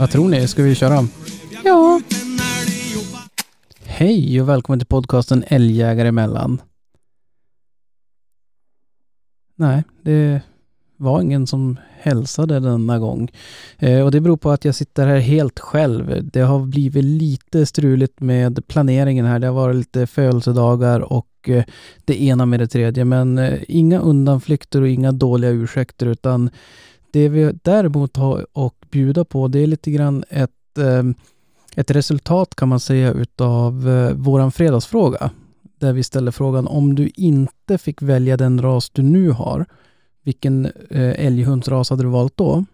Vad tror ni? Ska vi köra? Ja. Hej och välkommen till podcasten Älgjägare emellan. Nej, det var ingen som hälsade denna gång. Eh, och det beror på att jag sitter här helt själv. Det har blivit lite struligt med planeringen här. Det har varit lite födelsedagar och eh, det ena med det tredje. Men eh, inga undanflykter och inga dåliga ursäkter utan det vi däremot har att bjuda på det är lite grann ett, eh, ett resultat kan man säga utav eh, våran fredagsfråga. Där vi ställer frågan om du inte fick välja den ras du nu har, vilken eh, älghundsras hade du valt då?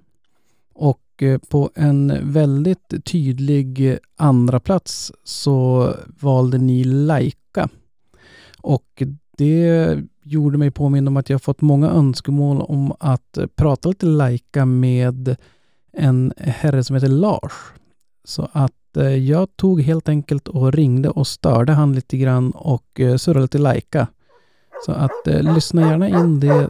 Och på en väldigt tydlig andra plats så valde ni Laika. Och det gjorde mig påmind om att jag fått många önskemål om att prata lite lajka med en herre som heter Lars. Så att eh, jag tog helt enkelt och ringde och störde han lite grann och eh, surrade lite lajka. Så att eh, lyssna gärna in det.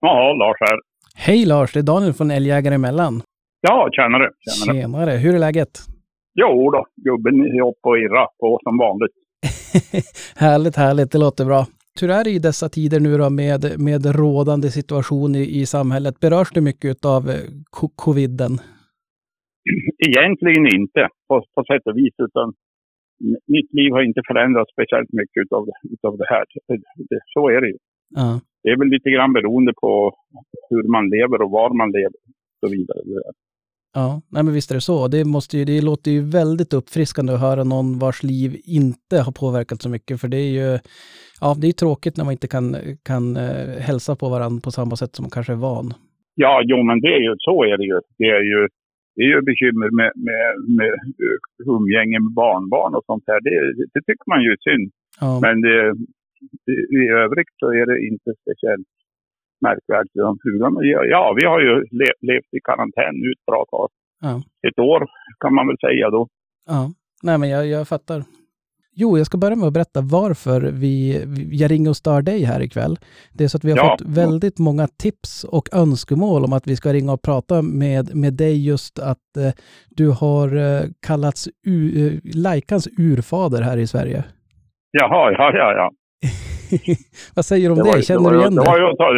Ja, Lars här. Hej Lars, det är Daniel från Älgjägare emellan. Ja, tjenare. tjenare. Tjenare, hur är läget? Jo då, gubben är uppe och irrar på som vanligt. härligt, härligt. Det låter bra. Hur är det i dessa tider nu då med, med rådande situation i, i samhället? Berörs du mycket av eh, coviden? Egentligen inte på, på sätt och vis, utan mitt liv har inte förändrats speciellt mycket utav, utav det här. Det, så är det ju. Ja. Det är väl lite grann beroende på hur man lever och var man lever och så vidare. Ja, nej men visst är det så. Det, måste ju, det låter ju väldigt uppfriskande att höra någon vars liv inte har påverkats så mycket, för det är ju ja, det är tråkigt när man inte kan, kan uh, hälsa på varandra på samma sätt som man kanske är van. Ja, jo, men det är ju så är det ju. Det är ju, det är ju bekymmer med, med, med umgänge med barnbarn och sånt här. Det, det tycker man ju är synd. Ja. Men det, i övrigt så är det inte speciellt märkvärdigt. Ja, vi har ju levt i karantän nu ett bra tag. Ja. Ett år kan man väl säga då. Ja, nej men jag, jag fattar. Jo, jag ska börja med att berätta varför vi, jag ringer och stör dig här ikväll. Det är så att vi har Ja. fått väldigt många tips och önskemål om att vi ska ringa och prata med, med dig just att eh, du har eh, kallats u, eh, Laikans urfader här i Sverige. Jaha, ja, ja, ja. Vad säger du om det? var ju- Känner du igen det? det? Var ju att ta,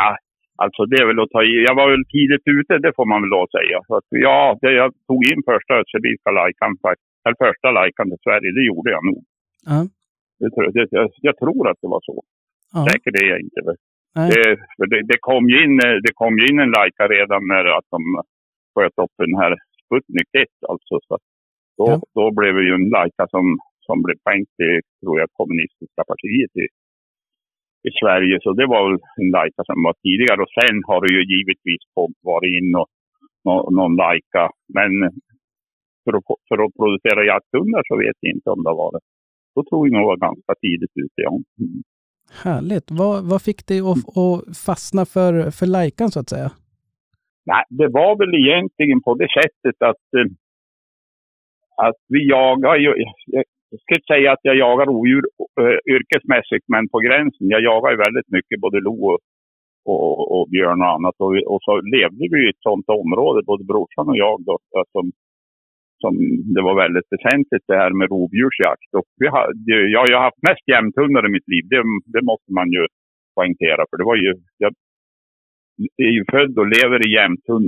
nej, alltså det är väl att ta i. Jag var väl tidigt ute, det får man väl att säga. Så att, ja, det, jag tog in första österrikiska lajkan, eller första lajkan till Sverige, det gjorde jag nog. Ja, Det, tror- det, jag, jag tror att det var så. ja, Säker är jag inte. väl. nej, Det, det, det, kom ju in, eh, det kom in en lajka redan när att de sköt upp den här Sputnik 1 alltså. Så då, då blev det ju en lajka som, som blev skänkt till, tror jag, kommunistiska partiet i, i Sverige. Så det var väl en lajka som var tidigare. Och sen har det ju givetvis varit in och nå, någon lajka. Men för att, för att producera jakthundar så vet jag inte om det var det. Då tror jag nog var ganska tidigt ute. Ja. Mm. härligt. Vad, vad fick dig att, att fastna för, för Laikan så att säga? Nej, det var väl egentligen på det sättet att, eh, att vi jagar ju, jag ska inte säga att jag jagar rovdjur eh, yrkesmässigt, men på gränsen. Jag jagar ju väldigt mycket både lo och, och, och björn och annat. Och, och så levde vi i ett sånt område, både brorsan och jag, då, som, som det var väldigt väsentligt det här med rovdjursjakt. Och vi har, jag har ju haft mest jämthundar i mitt liv, det, det måste man ju poängtera. För det var ju, jag är ju född och lever i jämthund,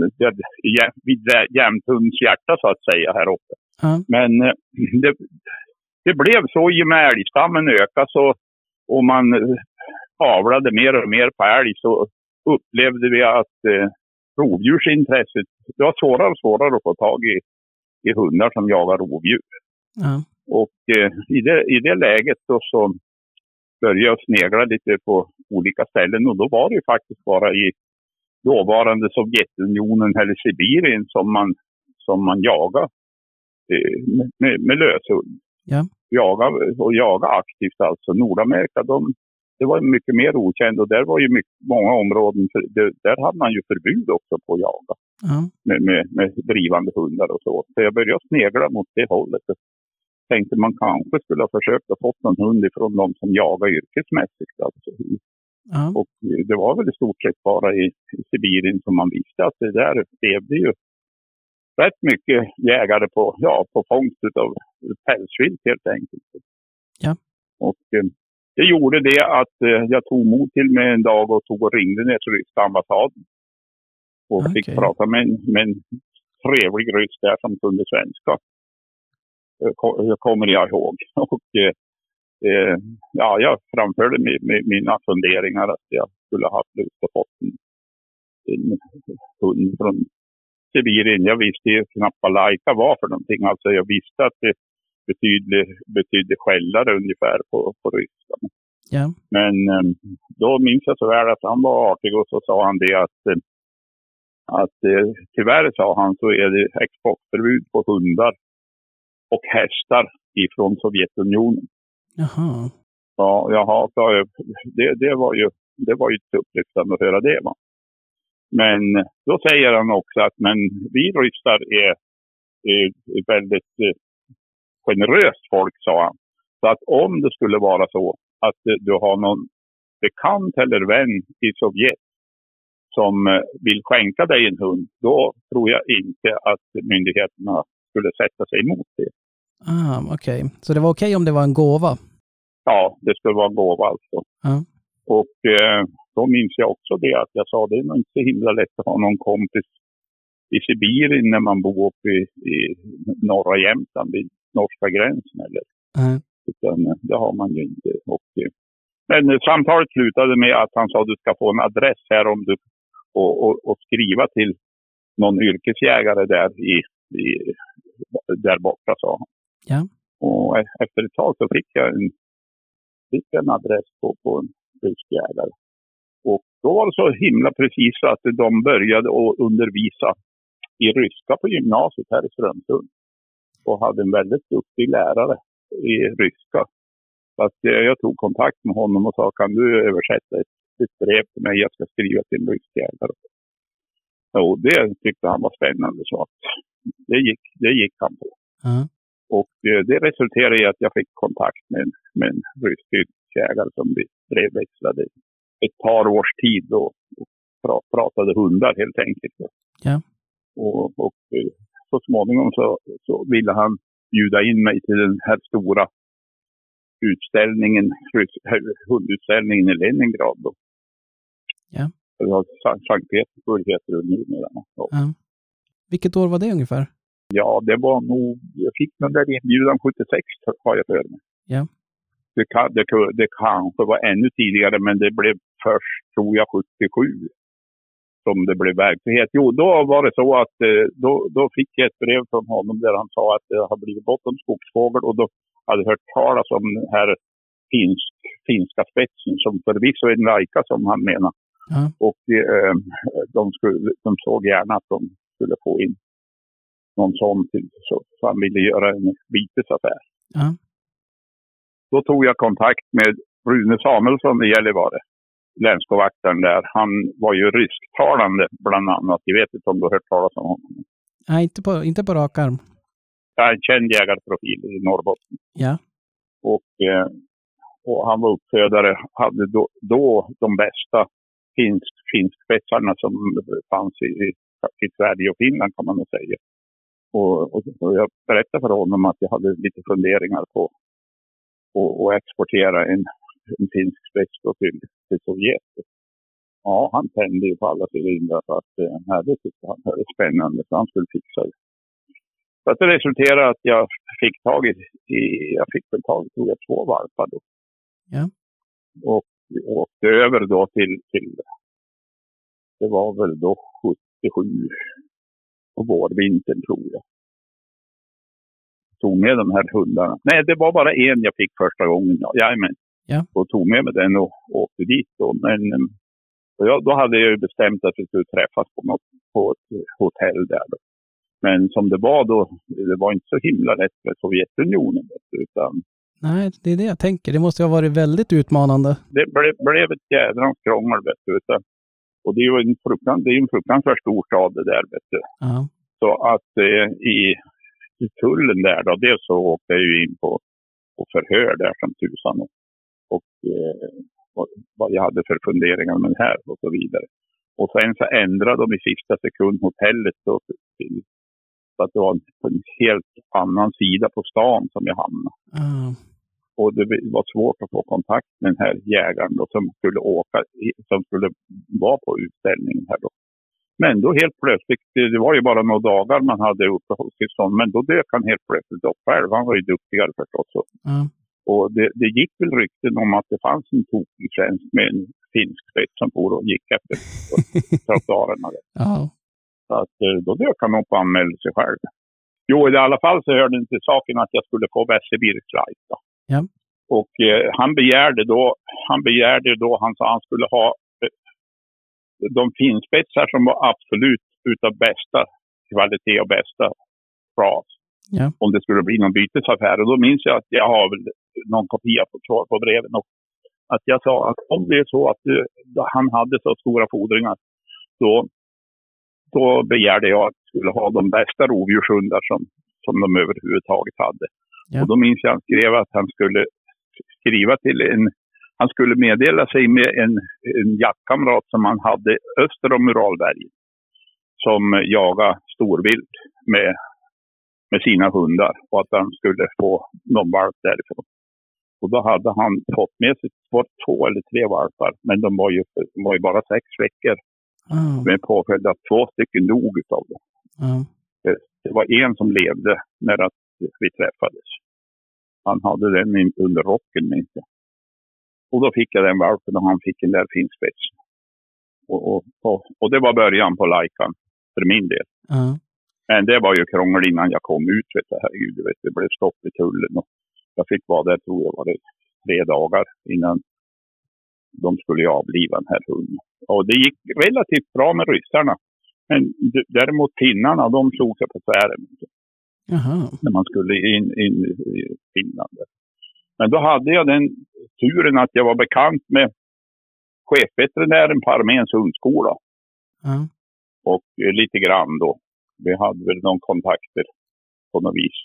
vid jämthunds hjärta så att säga här uppe. Ja, Men eh, det, det blev så i och med älgstammen ökade så, och man eh, avlade mer och mer på älg så upplevde vi att eh, rovdjursintresset, det var svårare och svårare att få tag i, i hundar som jagar rovdjur. ja, Och eh, i, det, i det läget då så började jag snegla lite på olika ställen och då var det ju faktiskt bara i dåvarande Sovjetunionen eller Sibirien som man, som man jagade eh, med, med, med löshund. Ja. Jaga, och jaga aktivt alltså. Nordamerika, de, det var mycket mer okänt och där var ju mycket, många områden, för, det, där hade man ju förbud också på att jaga ja, med, med, med drivande hundar och så. Så jag började snegla mot det hållet. Jag tänkte man kanske skulle ha försökt att fått någon hund ifrån de som jagar yrkesmässigt. Alltså Ja. Och det var väl i stort sett bara i, i Sibirien som man visste att det där levde ju rätt mycket jägare på, ja, på fångst av pälsvilt helt enkelt. Ja. Och eh, det gjorde det att eh, jag tog mod till mig en dag och tog och ringde ner till ryska ambassaden. Och Okej. fick prata med en, med en trevlig ryss där som kunde svenska. Det kommer jag ihåg. Och, eh, eh, ja, jag framförde mi, mi, mina funderingar att jag skulle ha haft lust att fått en, en hund från Sibirien. Jag visste ju knappt vad laika var för någonting. Alltså jag visste att det betydde, betydde skällare ungefär på, på ryska. Ja. Men eh, då minns jag så väl att han var artig och så sa han det att, eh, att eh, tyvärr sa han så är det exportförbud på hundar och hästar ifrån Sovjetunionen. Jaha. Ja, jaha. Det, det, var ju, det var ju upplyftande att höra det. Va? Men då säger han också att men vi ryssar är, är väldigt eh, generöst folk, sa han. Så att om det skulle vara så att eh, du har någon bekant eller vän i Sovjet som eh, vill skänka dig en hund, då tror jag inte att myndigheterna skulle sätta sig emot det. Ah, okej. Så det var okej om det var en gåva? Ja, det skulle vara en gåva alltså. Ja. Och eh, då minns jag också det att jag sa det är nog inte så himla lätt att ha någon kompis i Sibirien när man bor uppe i, i norra Jämtland vid norska gränsen. Eller, Nej. utan eh, det har man ju inte. Och, eh, men eh, samtalet slutade med att han sa du ska få en adress här om du och, och, och skriva till någon yrkesjägare där i, i där borta sa han. Ja. Och efter ett tag så fick jag en, fick en adress på, på en rysk jägare. Och då var det så himla precis att de började att undervisa i ryska på gymnasiet här i Strömsund. Och hade en väldigt duktig lärare i ryska. Så att eh, jag tog kontakt med honom och sa kan du översätta ett, ett brev till mig jag ska skriva till en rysk jägare. Och det tyckte han var spännande så att det gick, det gick han på. Ja. Och eh, det resulterade i att jag fick kontakt med en, med en rysk yrkesjägare som vi brevväxlade ett par års tid och, och pra, pratade hundar helt enkelt. Ja. Och, och eh, så småningom så, så ville han bjuda in mig till den här stora utställningen, hundutställningen i Leningrad. Då. Ja. Sankt Petersburg heter det numera. Ja. Vilket år var det ungefär? Ja, det var nog, jag fick den där inbjudan 76 har jag för mig. Ja. Det, kan, det, det kanske var ännu tidigare men det blev först, tror jag, 77 som det blev verklighet. Jo, då var det så att eh, då, då fick jag ett brev från honom där han sa att det har blivit gott om skogsfågel och då hade jag hört talas om den här finsk, finska spetsen som förvisso är en laika som han menar. Ja. Och eh, de, skulle, de såg gärna att de skulle få in någon sån till, så, så han ville göra en bytesaffär. Ja. Då tog jag kontakt med Rune Samuelsson i Gällivare, länsskåvaktaren där. Han var ju rysktalande bland annat. Jag vet inte om du har hört talas om honom. Nej, inte på, inte på rak arm. Är en känd jägarprofil i Norrbotten. Ja. Och, eh, och han var uppfödare, hade då, då de bästa finsk, finskspetsarna som fanns i, i, Sverige och Finland kan man nog säga. Och, och, och jag berättade för honom att jag hade lite funderingar på att exportera en, en finsk spets till, till Sovjet. Ja, han tände ju på alla cylindrar för att eh, det tyckte han var spännande så han skulle fixa det. Så att det resulterade att jag fick tag i, i jag fick väl tag i tror jag, två valpar då. Ja. Och åkte över då till, till, det var väl då 77 på vårvintern tror jag. Tog med de här hundarna. Nej, det var bara en jag fick första gången. Ja, jajamän. Ja. Och tog med mig den och åkte dit då. Men eh, jag, då hade jag ju bestämt att vi skulle träffas på, något, på ett hotell där då. Men som det var då, det var inte så himla lätt med Sovjetunionen. Utan Nej, det är det jag tänker. Det måste ha varit väldigt utmanande. det blev, blev ett jädrans krångel. Utan, och det är ju en, fruktan, det är en fruktansvärt stor stad det där. Vet du. Ja. Så att eh, i, i tullen där då, dels så åkte jag ju in på, på förhör där som tusan. Och, och, eh, vad, vad jag hade för funderingar med det här och så vidare. Och sen så ändrade de i sista sekund hotellet då till, så att det var på en helt annan sida på stan som jag hamnade. Ah. Och det var svårt att få kontakt med den här jägaren då, som skulle åka, som skulle vara på utställningen här då. Men då helt plötsligt, det var ju bara några dagar man hade uppehållstillstånd, men då dök han helt plötsligt upp själv. Han var ju duktigare förstås. Ah. Och det, det gick väl rykten om att det fanns en tokig svensk med en finsk spets som for och gick efter trottoarerna. Så att eh, då dök han upp och anmälde sig själv. Jo, i alla fall så hörde till saken att jag skulle få Wesse Birklight. Ja. Och eh, han begärde då, han begärde då, han sa han skulle ha eh, de finspetsar som var absolut utav bästa kvalitet och bästa ras. Ja. Om det skulle bli någon bytesaffär. Och då minns jag att jag har väl någon kopia på, på breven. Och att jag sa att om det är så att eh, han hade så stora fordringar, då, då begärde jag att jag skulle ha de bästa rovdjurshundar som, som de överhuvudtaget hade. Ja. Och då minns jag att han skrev att han skulle skriva till en, han skulle meddela sig med en, en jaktkamrat som han hade öster om Uralbergen. Som jagade storvilt med, med sina hundar och att han skulle få någon valp därifrån. Och då hade han fått med sig två, eller tre valpar, men de var ju, de var ju bara sex veckor Ah. med påföljd att två stycken dog utav det. Ja. Det var en som levde när att vi träffades. Han hade den under rocken minns jag. Och då fick jag den valpen och han fick den där finspetsen. Och, och, och, och det var början på Lajkan för min del. Ja. Men det var ju krångel innan jag kom ut. Vet du, herregud, du vet, det blev stopp i tullen. Och jag fick vara där, tror jag, var det tre dagar innan de skulle avliva den här hunden. Och det gick relativt bra med ryssarna. Men däremot finnarna, de slog sig på tvären Jaha. när man skulle in, in i Finland. Men då hade jag den turen att jag var bekant med chefveterinären på arméns hundskola. Ja. Och eh, lite grann då. Vi hade väl någon kontakter på något vis.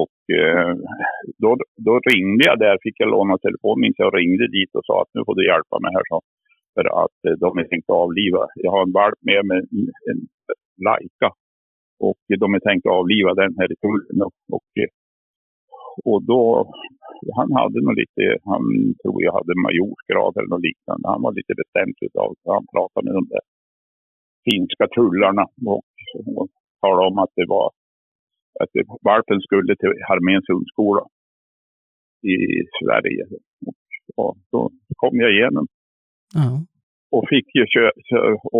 Och eh, då, då ringde jag där, fick jag låna telefon, minns jag, och ringde dit och sa att nu får du hjälpa mig här. Så, för att eh, de är tänkt att avliva. Jag har en valp med mig, en, en Laika. Och eh, de är tänkt att avliva den här i tullen. Och, och, och då, han hade nog lite, han tror jag hade majorsgrad eller något liknande. Han var lite bestämd utav, han pratade med de där finska tullarna och, och talade om att det var att det, valpen skulle till arméns hundskola i Sverige. Och, och då kom jag igenom Ja. och fick ju kö,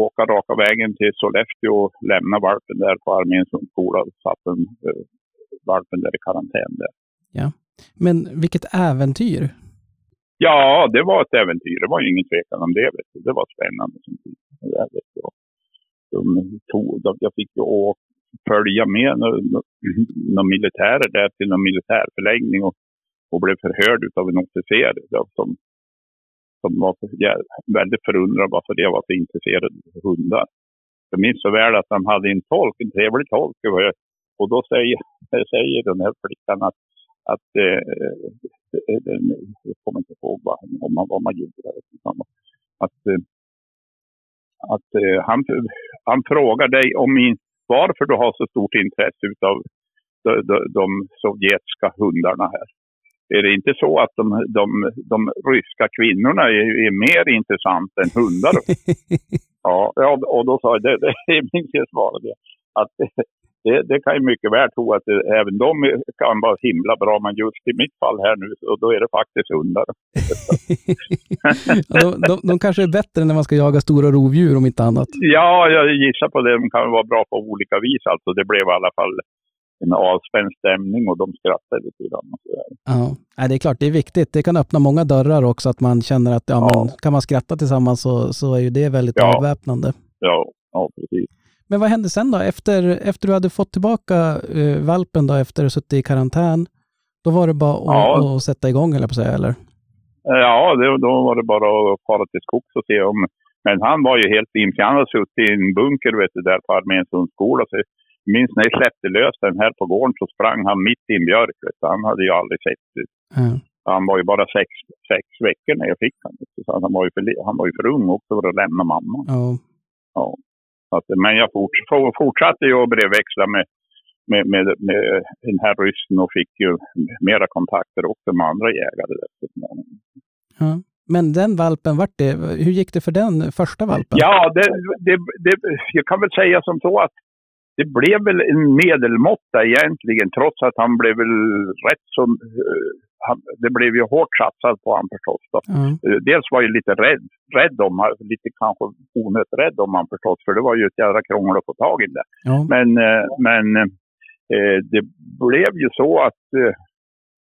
åka raka vägen till Sollefteå och lämna valpen där på arméns hundskola. Satt den, eh, valpen där i karantän där. Men vilket äventyr. Ja, det var ett äventyr. Det var ju ingen tvekan om det. Det var spännande. Som. Det vet du. De tog, jag fick ju följa med några militärer där till någon militärförläggning och, och blev förhörd av en officer som, som var så väldigt förundrad varför jag var så intresserad av hundar. Jag minns så väl att de hade en tolk, en trevlig tolk. Och då säger, säger den här flickan att, att eh, eh, eh, eh jag kommer inte ihåg vad, om man, vad man gjorde. där, Att, eh, att eh, han, han frågar dig om min, varför du har så stort intresse av de, de, de sovjetiska hundarna här. Är det inte så att de, de, de ryska kvinnorna är, är mer intressanta än hundar? Ja, ja, och då sa jag, det, det är min svar det. Att det, det, kan ju mycket väl tro att det, även de kan vara himla bra, men just i mitt fall här nu, så då är det faktiskt hundar. Ja, de, de, de kanske är bättre när man ska jaga stora rovdjur om inte annat. Ja, jag gissar på det. De kan vara bra på olika vis. Alltså, det blev i alla fall en avspänd stämning och de skrattade lite grann. och sådär. Ja, det är klart, det är viktigt. Det kan öppna många dörrar också, att man känner att ja, Ja. Men, kan man skratta tillsammans så, så är ju det väldigt Ja. avväpnande. Ja, ja, precis. Men vad hände sen då? Efter, efter du hade fått tillbaka eh, valpen då, efter att ha suttit i karantän, då var det bara att, Ja. att sätta igång, eller på att säga, eller? Ja, det, då var det bara att fara till skogs och se om... Men han var ju helt infjällad. Han hade suttit i en bunker vet du, där på arméns hundskola. Så jag minns när jag släppte lös den här på gården så sprang han mitt i en björk. Vet du. Han hade ju aldrig sett det. Ja. Han var ju bara sex, sex veckor när jag fick honom. Så han, var ju för, han var ju för ung också för att lämna mamma. Ja. Ja. Att, men jag fort, fortsatte ju att brevväxla med, med, med, med den här ryssen och fick ju mera kontakter också med andra jägare. Så småningom. Men den valpen, vart det, hur gick det för den första valpen? Ja, det, det, det, jag kan väl säga som så att det blev väl en medelmåtta egentligen, trots att han blev väl rätt så... Han, det blev ju hårt satsat på honom förstås. Då. Eh, Dels var jag lite rädd, rädd om lite kanske onödigt rädd om han förstås, för det var ju ett jävla krångel att få tag i det. Ja. Men, eh, men eh, det blev ju så att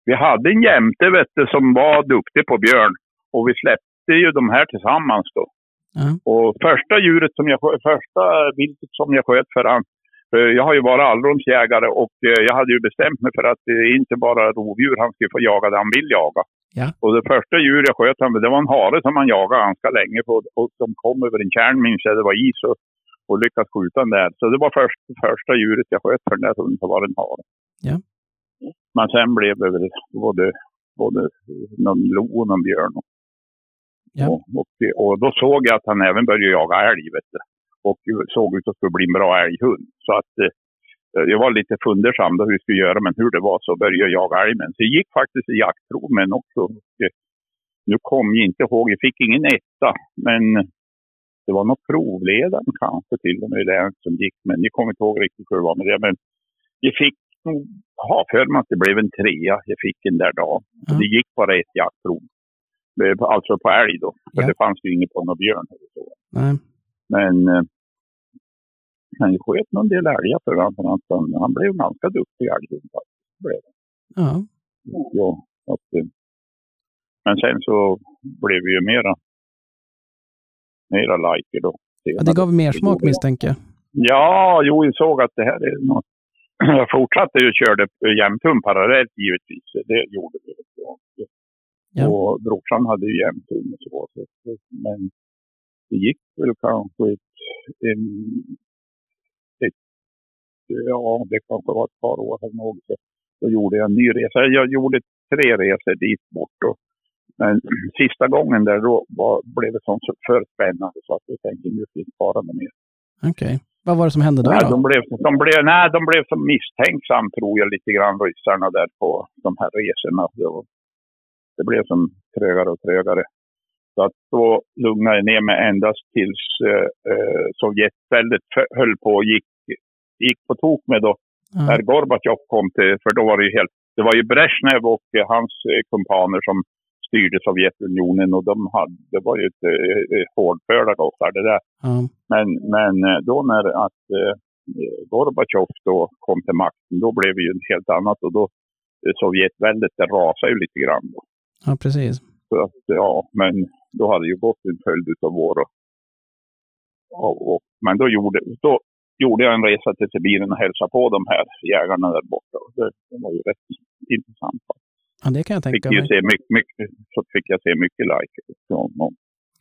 vi hade en jämte vet du, som var duktig på björn och vi släppte ju de här tillsammans då. Ja. Och första djuret som jag första viltet som jag sköt för han, jag har ju varit allrumsjägare och eh, jag hade ju bestämt mig för att det är inte bara rovdjur han skulle få jaga det han vill jaga. Ja. Och det första djur jag sköt han, det var en hare som han jagade ganska länge på och som kom över en tjärn minns jag, det var is och, och lyckades skjuta den där. Så det var först, första djuret jag sköt för den där hunden, så var det en hare. Ja. Men sen blev det väl både, både någon lo och någon björn. Ja. Och, och, och då såg jag att han även började jaga älg. Vet du. Och såg ut att skulle bli en bra älghund. Så att eh, jag var lite fundersam då hur vi skulle göra, men hur det var så började jag jaga älg. Men så jag gick faktiskt i jaktprov med den också. Eh, nu kom jag inte ihåg, jag fick ingen etta, men det var nog provledaren kanske till och med den som gick. Men jag kommer inte ihåg riktigt hur det var med det. Men jag fick nog ha för mig att det blev en trea jag fick den där dagen. Ja. Det gick bara ett jaktprov. Alltså på älg då. För Ja. det fanns ju inget på någon björn. Eller så. Nej. Men, eh, jag sköt någon del älgar för honom. för att Han, han blev ganska duktig älghund faktiskt. Det blev han. Ja. Ja, att, eh, men sen så blev vi ju mera, mera liker då. ja. Det gav mer smak misstänker jag. Ja, jo, jag såg att det här är något. Jag fortsatte ju körde jämthund parallellt givetvis. Det gjorde vi. Ja. Och brorsan hade ju jämthund och så. Men det gick väl kanske ett, en, ett, ja, det kanske var ett par år eller något. Så då gjorde jag en ny resa. Jag gjorde tre resor dit bort. Och, men sista gången där då var, blev det sånt så för spännande så att jag tänkte nu finns bara med mer. Okej. Vad var det som hände då? Nej, då? de blev, de blev, nej, de blev så misstänksam tror jag lite grann ryssarna där på de här resorna. Det, var, det blev som trögare och trögare. Så att då lugnade jag ner mig endast tills eh, eh, Sovjetväldet höll på och gick, gick på tok med då. Ja. När Gorbatjov kom till, för då var det ju helt, det var ju Brezhnev och eh, hans eh, kumpaner som styrde Sovjetunionen och de hade, det var ju ett eh, hårdföra gossar det där. Ja. Men, men då när att eh, Gorbatjov då kom till makten, då blev det ju helt annat och då Sovjetväldet det rasade ju lite grann. Då. ja, precis. Så att, ja, men då hade ju gått en följd av år. Och, och, och, men då gjorde, då gjorde jag en resa till Sibirien och hälsade på de här jägarna där borta. Och Det, det var ju rätt intressant. Ja, det kan jag Fick tänka ju mig. se mycket, mycket, så fick jag se mycket like. från dem.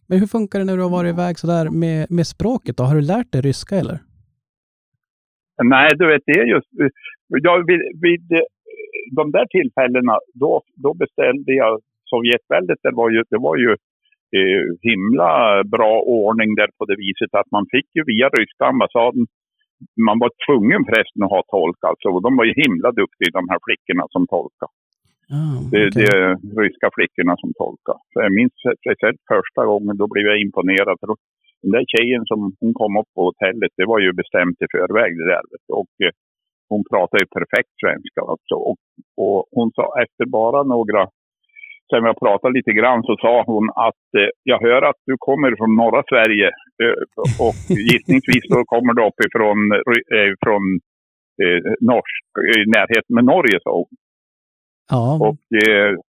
Men hur funkar det när du har varit iväg sådär med, med språket då? Har du lärt dig ryska eller? Nej, du vet, det är just... Jag, vid, vid de där tillfällena, då, då beställde jag Sovjetväldet. Det var ju, det var ju eh, himla bra ordning där på det viset att man fick ju via ryska ambassaden, man var tvungen förresten att ha tolk alltså. Och de var ju himla duktiga de här flickorna som tolkade. Ah, Det, okej. det är ryska flickorna som tolkar. Så jag minns speciellt första gången, då blev jag imponerad. För den där tjejen som hon kom upp på hotellet, det var ju bestämt i förväg det där. Och eh, hon pratade ju perfekt svenska alltså. Och, och hon sa efter bara några, sen jag pratade lite grann så sa hon att eh, jag hör att du kommer från norra Sverige eh, och gissningsvis då kommer du uppifrån eh, från eh, norsk, i närheten med Norge sa hon. Ja, Och,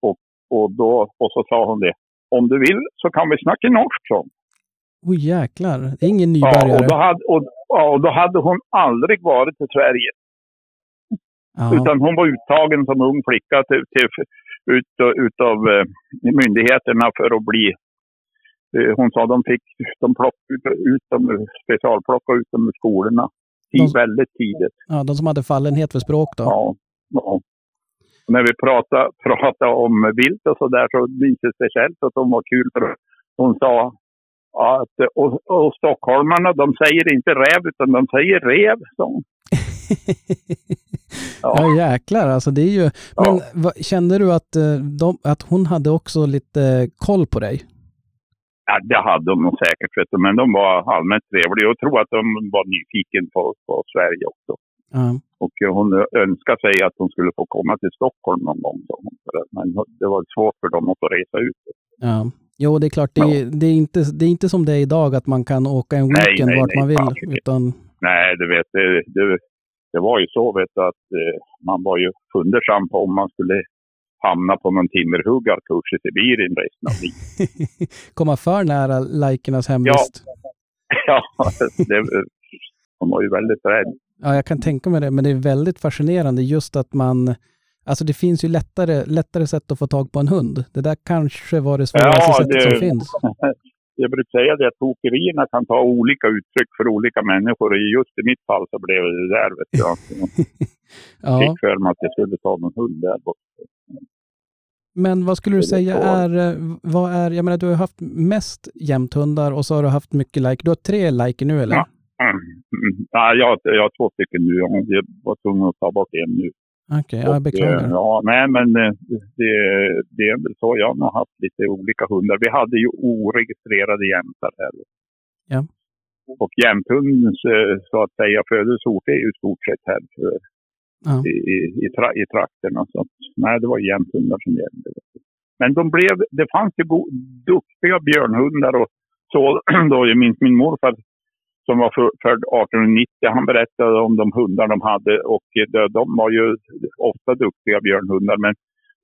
och, och, då, och så sa hon det. Om du vill så kan vi snacka norsk, sa hon. oj jäklar. Det är ingen Ja, nybörjare. och, då hade, och, ja, och då hade hon aldrig varit i Sverige. Ja, Utan hon var uttagen som ung flicka till, till, ut, utav eh, myndigheterna för att bli... Eh, hon sa de fick de plock, ut, dem, specialplocka ut dem ur skolorna. De- Väldigt tidigt. ja, de som hade fallenhet för språk då. Ja, ja. när vi pratade, pratade om vilt och så där så visade det sig att de var kul för hon sa att och, och stockholmarna de säger inte räv utan de säger rev. Så. Ja. ja jäklar alltså det är ju. Men ja. kände du att, eh, de, att hon hade också lite koll på dig? Ja, det hade de nog säkert, vet du, men de var allmänt trevliga och tror att de var nyfiken på, på Sverige också. Mm. Och hon önskade sig att hon skulle få komma till Stockholm någon gång. Men det var svårt för dem att resa ut. Ja. Jo, det är klart, det är, det är, inte, det är inte som det är idag att man kan åka en weekend nej, nej, vart nej, man vill. Utan... Nej, du vet, det, det, det var ju så vet du, att eh, man var ju fundersam på om man skulle hamna på någon timmerhuggarkurs i Sibirien resten av livet. Komma för nära lajkernas hemvist. Ja, ja det, man var ju väldigt rädd. Ja, jag kan tänka mig det, men det är väldigt fascinerande just att man Alltså det finns ju lättare, lättare sätt att få tag på en hund. Det där kanske var det svåraste ja, sättet det, som finns. Jag brukar säga det att tokerierna kan ta olika uttryck för olika människor. Just i mitt fall så blev det där. Vet jag. ja. fick för mig att jag skulle ta någon hund där borta. Men vad skulle du säga är, eh, vad är, jag menar du har haft mest jämthundar och så har du haft mycket like. Du har tre like nu eller? Ja, mm. ja jag, jag har två stycken nu. Jag var tvungen att ta bort en nu. Okej, okay, jag beklagar. Eh, ja, nej men eh, det, det är väl så. Jag har haft lite olika hundar. Vi hade ju oregistrerade jämtar här. Ja. Och jämthundens så att säga födelseort är ju i stort sett här för ja. i, i, i, tra, i trakterna. Så nej, det var jämthundar som gällde. Men de blev, det fanns ju go, duktiga björnhundar och så. Då, jag minns min morfar som var född 1890, han berättade om de hundar de hade och eh, de var ju ofta duktiga björnhundar. Men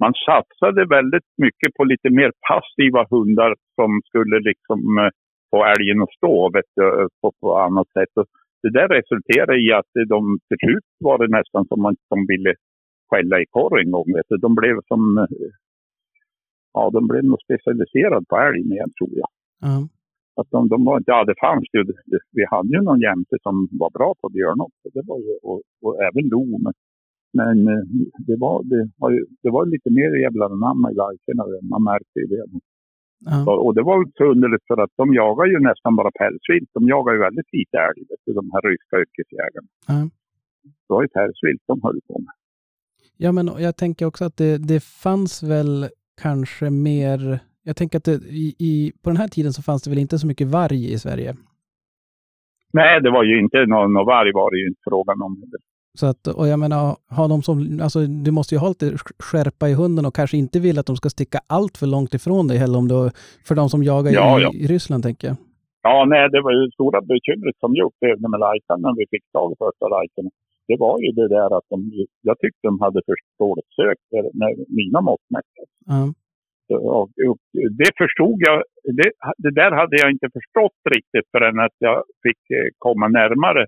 man satsade väldigt mycket på lite mer passiva hundar som skulle liksom eh, få älgen att stå vet du, eh, på, på annat sätt. Och det där resulterade i att de till slut var det nästan som man som ville skälla i korr en gång. Vet du. De blev som ja, de blev nog specialiserade på älg igen tror jag. Mm. Att de, de var, ja, det fanns ju, vi hade ju någon jämte som var bra på björn också. Det var ju, och, och även lo. Men, men eh, det, var, det, var ju, det var lite mer jävla namn i lajkerna. Man märkte ju det. Ja. Och det var så underligt för att de jagar ju nästan bara pälsvilt. De jagar ju väldigt lite älg, de här ryska yrkesjägarna. Ja. Det var ju pälsvilt de höll på med. Ja, men jag tänker också att det, det fanns väl kanske mer... Jag tänker att det, i, i, på den här tiden så fanns det väl inte så mycket varg i Sverige? Nej, det var ju inte någon, någon varg var det ju inte frågan om. Så att, och jag menar, har de som, alltså du måste ju ha lite skärpa i hunden och kanske inte vill att de ska sticka allt för långt ifrån dig heller om du, för de som jagar ja, i, ja. i Ryssland tänker jag. Ja, nej, det var ju stora bekymret som jag upplevde med lajkan när vi fick tag i första lajken. Det var ju det där att de, jag tyckte de hade för dåligt sök med mina mått mätt. Mm. Det förstod jag, det, det, där hade jag inte förstått riktigt förrän att jag fick eh, komma närmare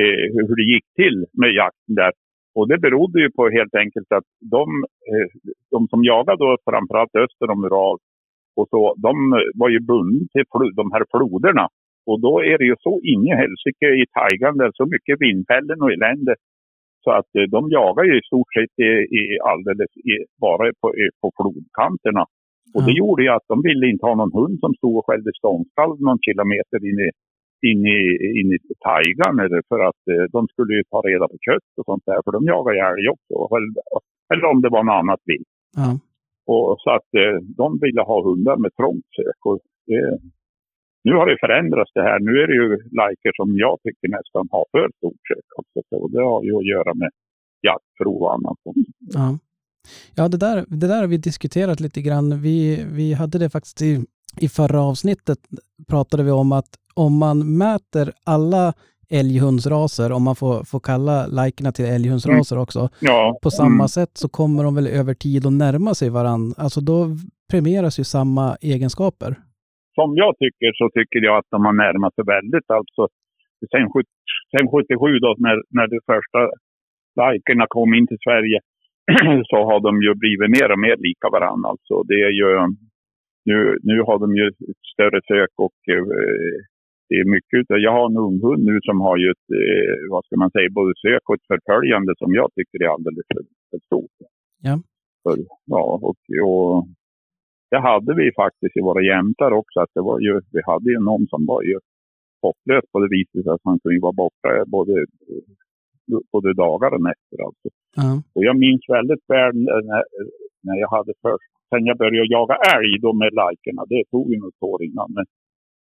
eh, hur det gick till med jakten där. Och det berodde ju på helt enkelt att de, eh, de som jagade då framförallt öster om Ural och så, de eh, var ju bundna till de här floderna. Och då är det ju så in i helsike i taigan, där så mycket vindfällen och elände. Så att eh, de jagar ju i stort sett i, i alldeles i, bara på, på flodkanterna. Och det gjorde ju att de ville inte ha någon hund som stod och skällde ståndskall någon kilometer in i, in i, in i taigan. För att eh, de skulle ju ta reda på kött och sånt där. För de jagar ju älg också. Eller om det var något annat vilt. Ja. Och så att eh, de ville ha hundar med trångt sök. Och det, nu har det förändrats det här. Nu är det ju liker som jag tycker nästan har för stort sök också. Och det har ju att göra med jaktprov och annat. Ja. Ja, det där, det där har vi diskuterat lite grann. Vi, vi hade det faktiskt i, i förra avsnittet pratade vi om att om man mäter alla älghundsraser, om man får, får kalla likerna till älghundsraser mm. också, ja. på samma mm. sätt så kommer de väl över tid att närma sig varandra. Alltså då premieras ju samma egenskaper. Som jag tycker så tycker jag att de har närmat sig väldigt. Alltså sen, sen 77 då när, när de första likerna kom in till Sverige så har de ju blivit mer och mer lika varandra. Alltså det är ju, nu, nu har de ju större sök och eh, det är mycket jag har en ung hund nu som har ju ett, eh, vad ska man säga, både sök och ett förföljande som jag tycker är alldeles för, för stort. Ja. För, ja, och, och det hade vi faktiskt i våra jämtar också. Att det var ju, vi hade ju någon som var ju hopplös på det viset att han kunde vara borta både, både dagar och nätter. Alltså. Ja. Och jag minns väldigt väl när, när jag hade först, sen jag började jaga älg då med lajkerna, det tog ju något år innan. Men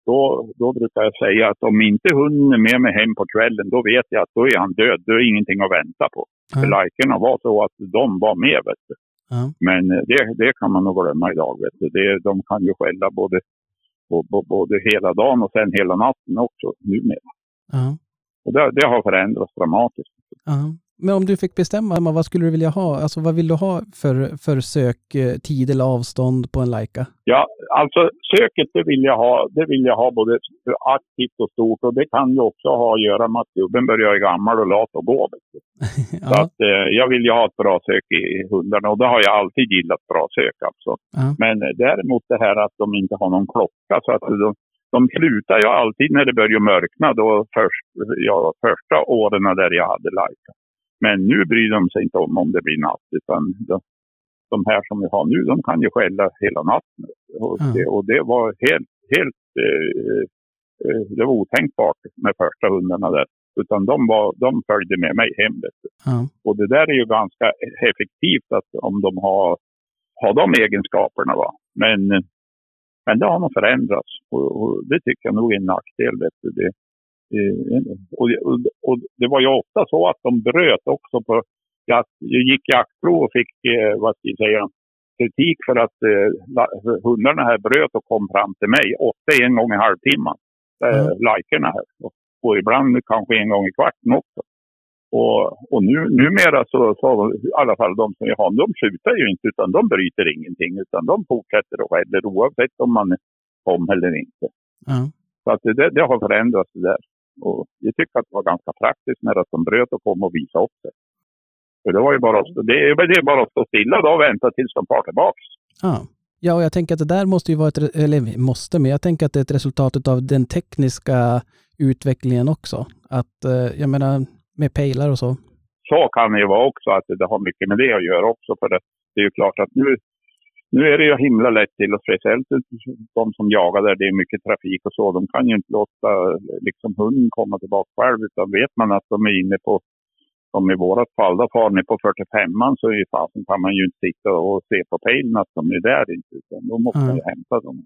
då, då brukar jag säga att om inte hunden är med mig hem på kvällen, då vet jag att då är han död. Då är ingenting att vänta på. Ja. För lajkerna var så att de var med. Vet du. Ja. Men eh, det, det kan man nog glömma idag. Vet du. Det, de kan ju skälla både, både, både hela dagen och sen hela natten också numera. Ja. Och det, det har förändrats dramatiskt. Ja. Men om du fick bestämma, Emma, vad skulle du vilja ha? Alltså vad vill du ha för, för söktid eller avstånd på en Leica? Ja, alltså söket det vill jag ha, det vill jag ha både aktivt och stort och det kan ju också ha att göra med att gubben börjar gammal och lat och gå. du. Så ja. att eh, jag vill ju ha ett bra sök i hundarna och det har jag alltid gillat bra sök alltså. Ja. Men eh, däremot det här att de inte har någon klocka så att de, de slutar ju alltid när det börjar mörkna då först, ja, första åren där jag hade Leica. Men nu bryr de sig inte om om det blir natt utan de, de här som vi har nu de kan ju skälla hela natten. Och, Ja. det, och det var helt, helt eh, eh, det var otänkbart med första hundarna där. Utan de, var, de följde med mig hem. Ja. Och det där är ju ganska effektivt att om de har, har de egenskaperna. Va? Men, men det har nog förändrats och, och det tycker jag nog är en nackdel. Det, och, och, och det var ju ofta så att de bröt också på jakt. Jag gick jaktprov och fick, eh, vad ska jag säga, kritik för att eh, hundarna här bröt och kom fram till mig. Ofta en gång i halvtimmen. Eh, Mm. Likerna här. Och, och ibland kanske en gång i kvarten också. Och, och nu, numera så, så i alla fall de som jag har, de skjuter ju inte utan de bryter ingenting utan de fortsätter och skäller oavsett om man är om eller inte. Ja. Så att det, det har förändrats det där. Och jag tycker att det var ganska praktiskt när de bröt och kom och visade upp sig. För det var ju bara, att det, är, det är bara att stå stilla då och vänta tills de far tillbaks. Ja. Ja, och jag tänker att det där måste ju vara ett, eller måste, men jag tänker att det är ett resultat av den tekniska utvecklingen också. Att, eh, jag menar, med pejlar och så. så kan det ju vara också att det har mycket med det att göra också. För det, det är ju klart att nu, nu är det ju himla lätt till och speciellt de som jagar där det är mycket trafik och så. De kan ju inte låta liksom hunden komma tillbaka själv utan vet man att de är inne på som i vårat fall, då far ni på 45an så är fasen kan man ju inte sitta och se på pejlen att de är där inte. Utan då måste man ju hämta dem.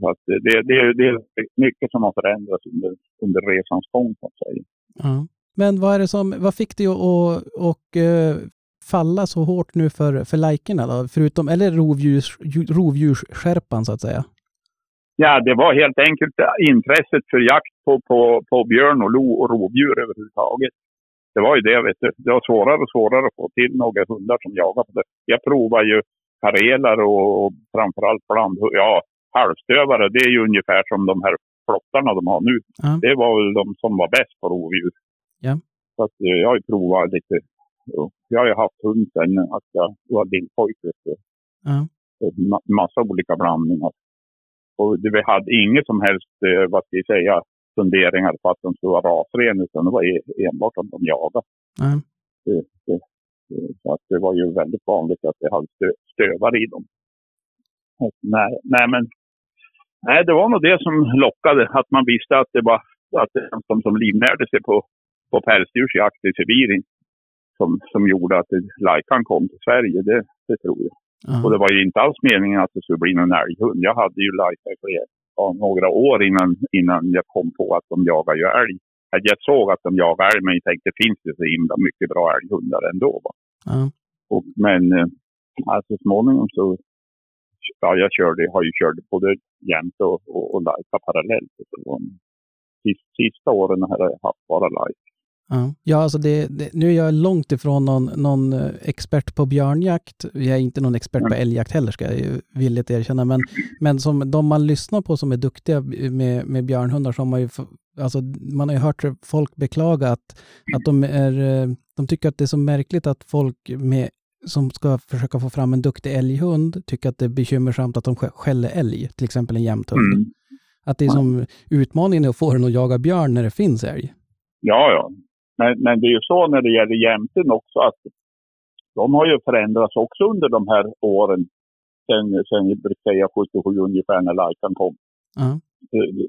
Så att det, det, det, är mycket som har förändrats under, under resans gång så att säga. Ja. Men vad är det som, vad fick dig att och, och, eh, falla så hårt nu för, för lajkerna då? Förutom, eller rovdjurs, ju- rovdjursskärpan så att säga? Ja, det var helt enkelt intresset för jakt på, på, på björn och lo och rovdjur överhuvudtaget. Det var ju det, vet du. Det var svårare och svårare att få till några hundar som jagar på det. Jag provar ju kareler och, och framförallt bland, ja, halvstövare. Det är ju ungefär som de här flottarna de har nu. Ja. Det var väl de som var bäst på rovdjur. Ja. Så att, eh, jag har ju provat lite. Jag har ju haft hund sen att jag var lillpojk. vet du. Ja. Och ma- massa olika blandningar. Och vi hade inget som helst, eh, vad ska jag säga, funderingar på att de skulle vara rasren, utan det var e- enbart om de jagade. Det, så att det var ju väldigt vanligt att det hade stö, stövar i dem. Och nej, nej, men nej, det var nog det som lockade, att man visste att det var att det, de som livnärde sig på, på pälsdjursjakt i Sibirien som, som gjorde att Lajkan kom till Sverige, det, det tror jag. Ja. Och det var ju inte alls meningen att det skulle bli någon älghund. Jag hade ju Laika i flera, ja, några år innan, innan jag kom på att de jagar ju älg. Jag såg att de jagar älg, men jag tänkte finns det så himla mycket bra älghundar ändå. Va? Ja. Och, men eh, alltså småningom så, ja jag körde, har ju kört både jämt och, och, och Laika parallellt. Så, sist, sista åren har jag haft bara Laika. Ja, ja alltså det, det, nu är jag långt ifrån någon, någon eh, expert på björnjakt. Jag är inte någon expert på älgjakt heller, ska jag ju villigt erkänna. Men, men som de man lyssnar på som är duktiga med, med björnhundar, så har man ju, alltså, man har ju hört folk beklaga att, att de, är, eh, de tycker att det är så märkligt att folk med, som ska försöka få fram en duktig älghund tycker att det är bekymmersamt att de sk- skäller älg, till exempel en jämthund. Mm. Att det är som utmaningen är att få den att jaga björn när det finns älg. Ja, ja. Men, men det är ju så när det gäller jämten också att de har ju förändrats också under de här åren. Sen, sen jag brukar säga 77 ungefär när Lajkan kom. Ja.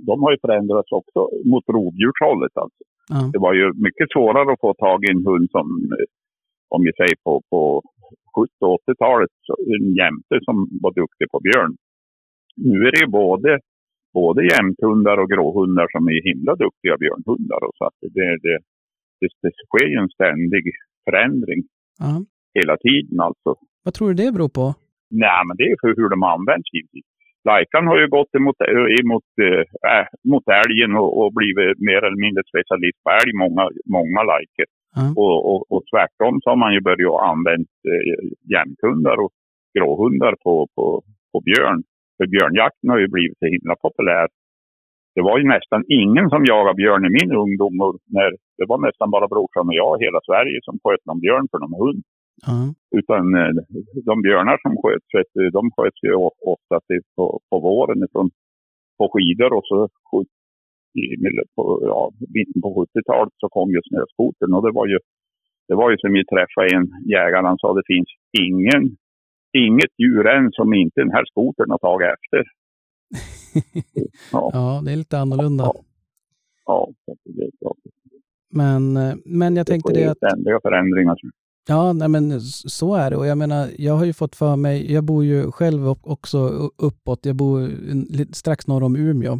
De har ju förändrats också mot rovdjurshållet alltså. Ja. Det var ju mycket svårare att få tag i en hund som, eh, om vi säger på, på 70 och 80-talet, en jämte som var duktig på björn. Nu är det ju både, både jämthundar och gråhundar som är himla duktiga björnhundar. Och så att det, det, det, det sker ju en ständig förändring Ja. hela tiden alltså. Vad tror du det beror på? Nej, men det är för hur de används givetvis. Lajkan har ju gått emot, emot, äh, mot älgen och, och blivit mer eller mindre specialist på älg, många, många lajker. Ja. Och, och, och tvärtom så har man ju börjat använda eh, jämthundar och gråhundar på, på, på björn. För björnjakten har ju blivit så himla populär. Det var ju nästan ingen som jagade björn i min ungdom. Och när, det var nästan bara brorsan och jag i hela Sverige som sköt någon björn för någon hund. Ja. Utan eh, de björnar som sköts, de sköts ju ofta till på, på våren ifrån, på skidor och så i, på, ja, mitten på 70-talet så kom ju snöskotern och det var ju, det var ju som vi träffade en jägare, han sa det finns ingen, inget djur än som inte den här skotern har tagit efter. Ja, ja, det är lite annorlunda. Ja. ja det. Men, eh, men jag tänkte det det är att ständiga förändringar. Ja, nej men så är det. Och jag menar, jag har ju fått för mig, jag bor ju själv också uppåt, jag bor strax norr om Umeå.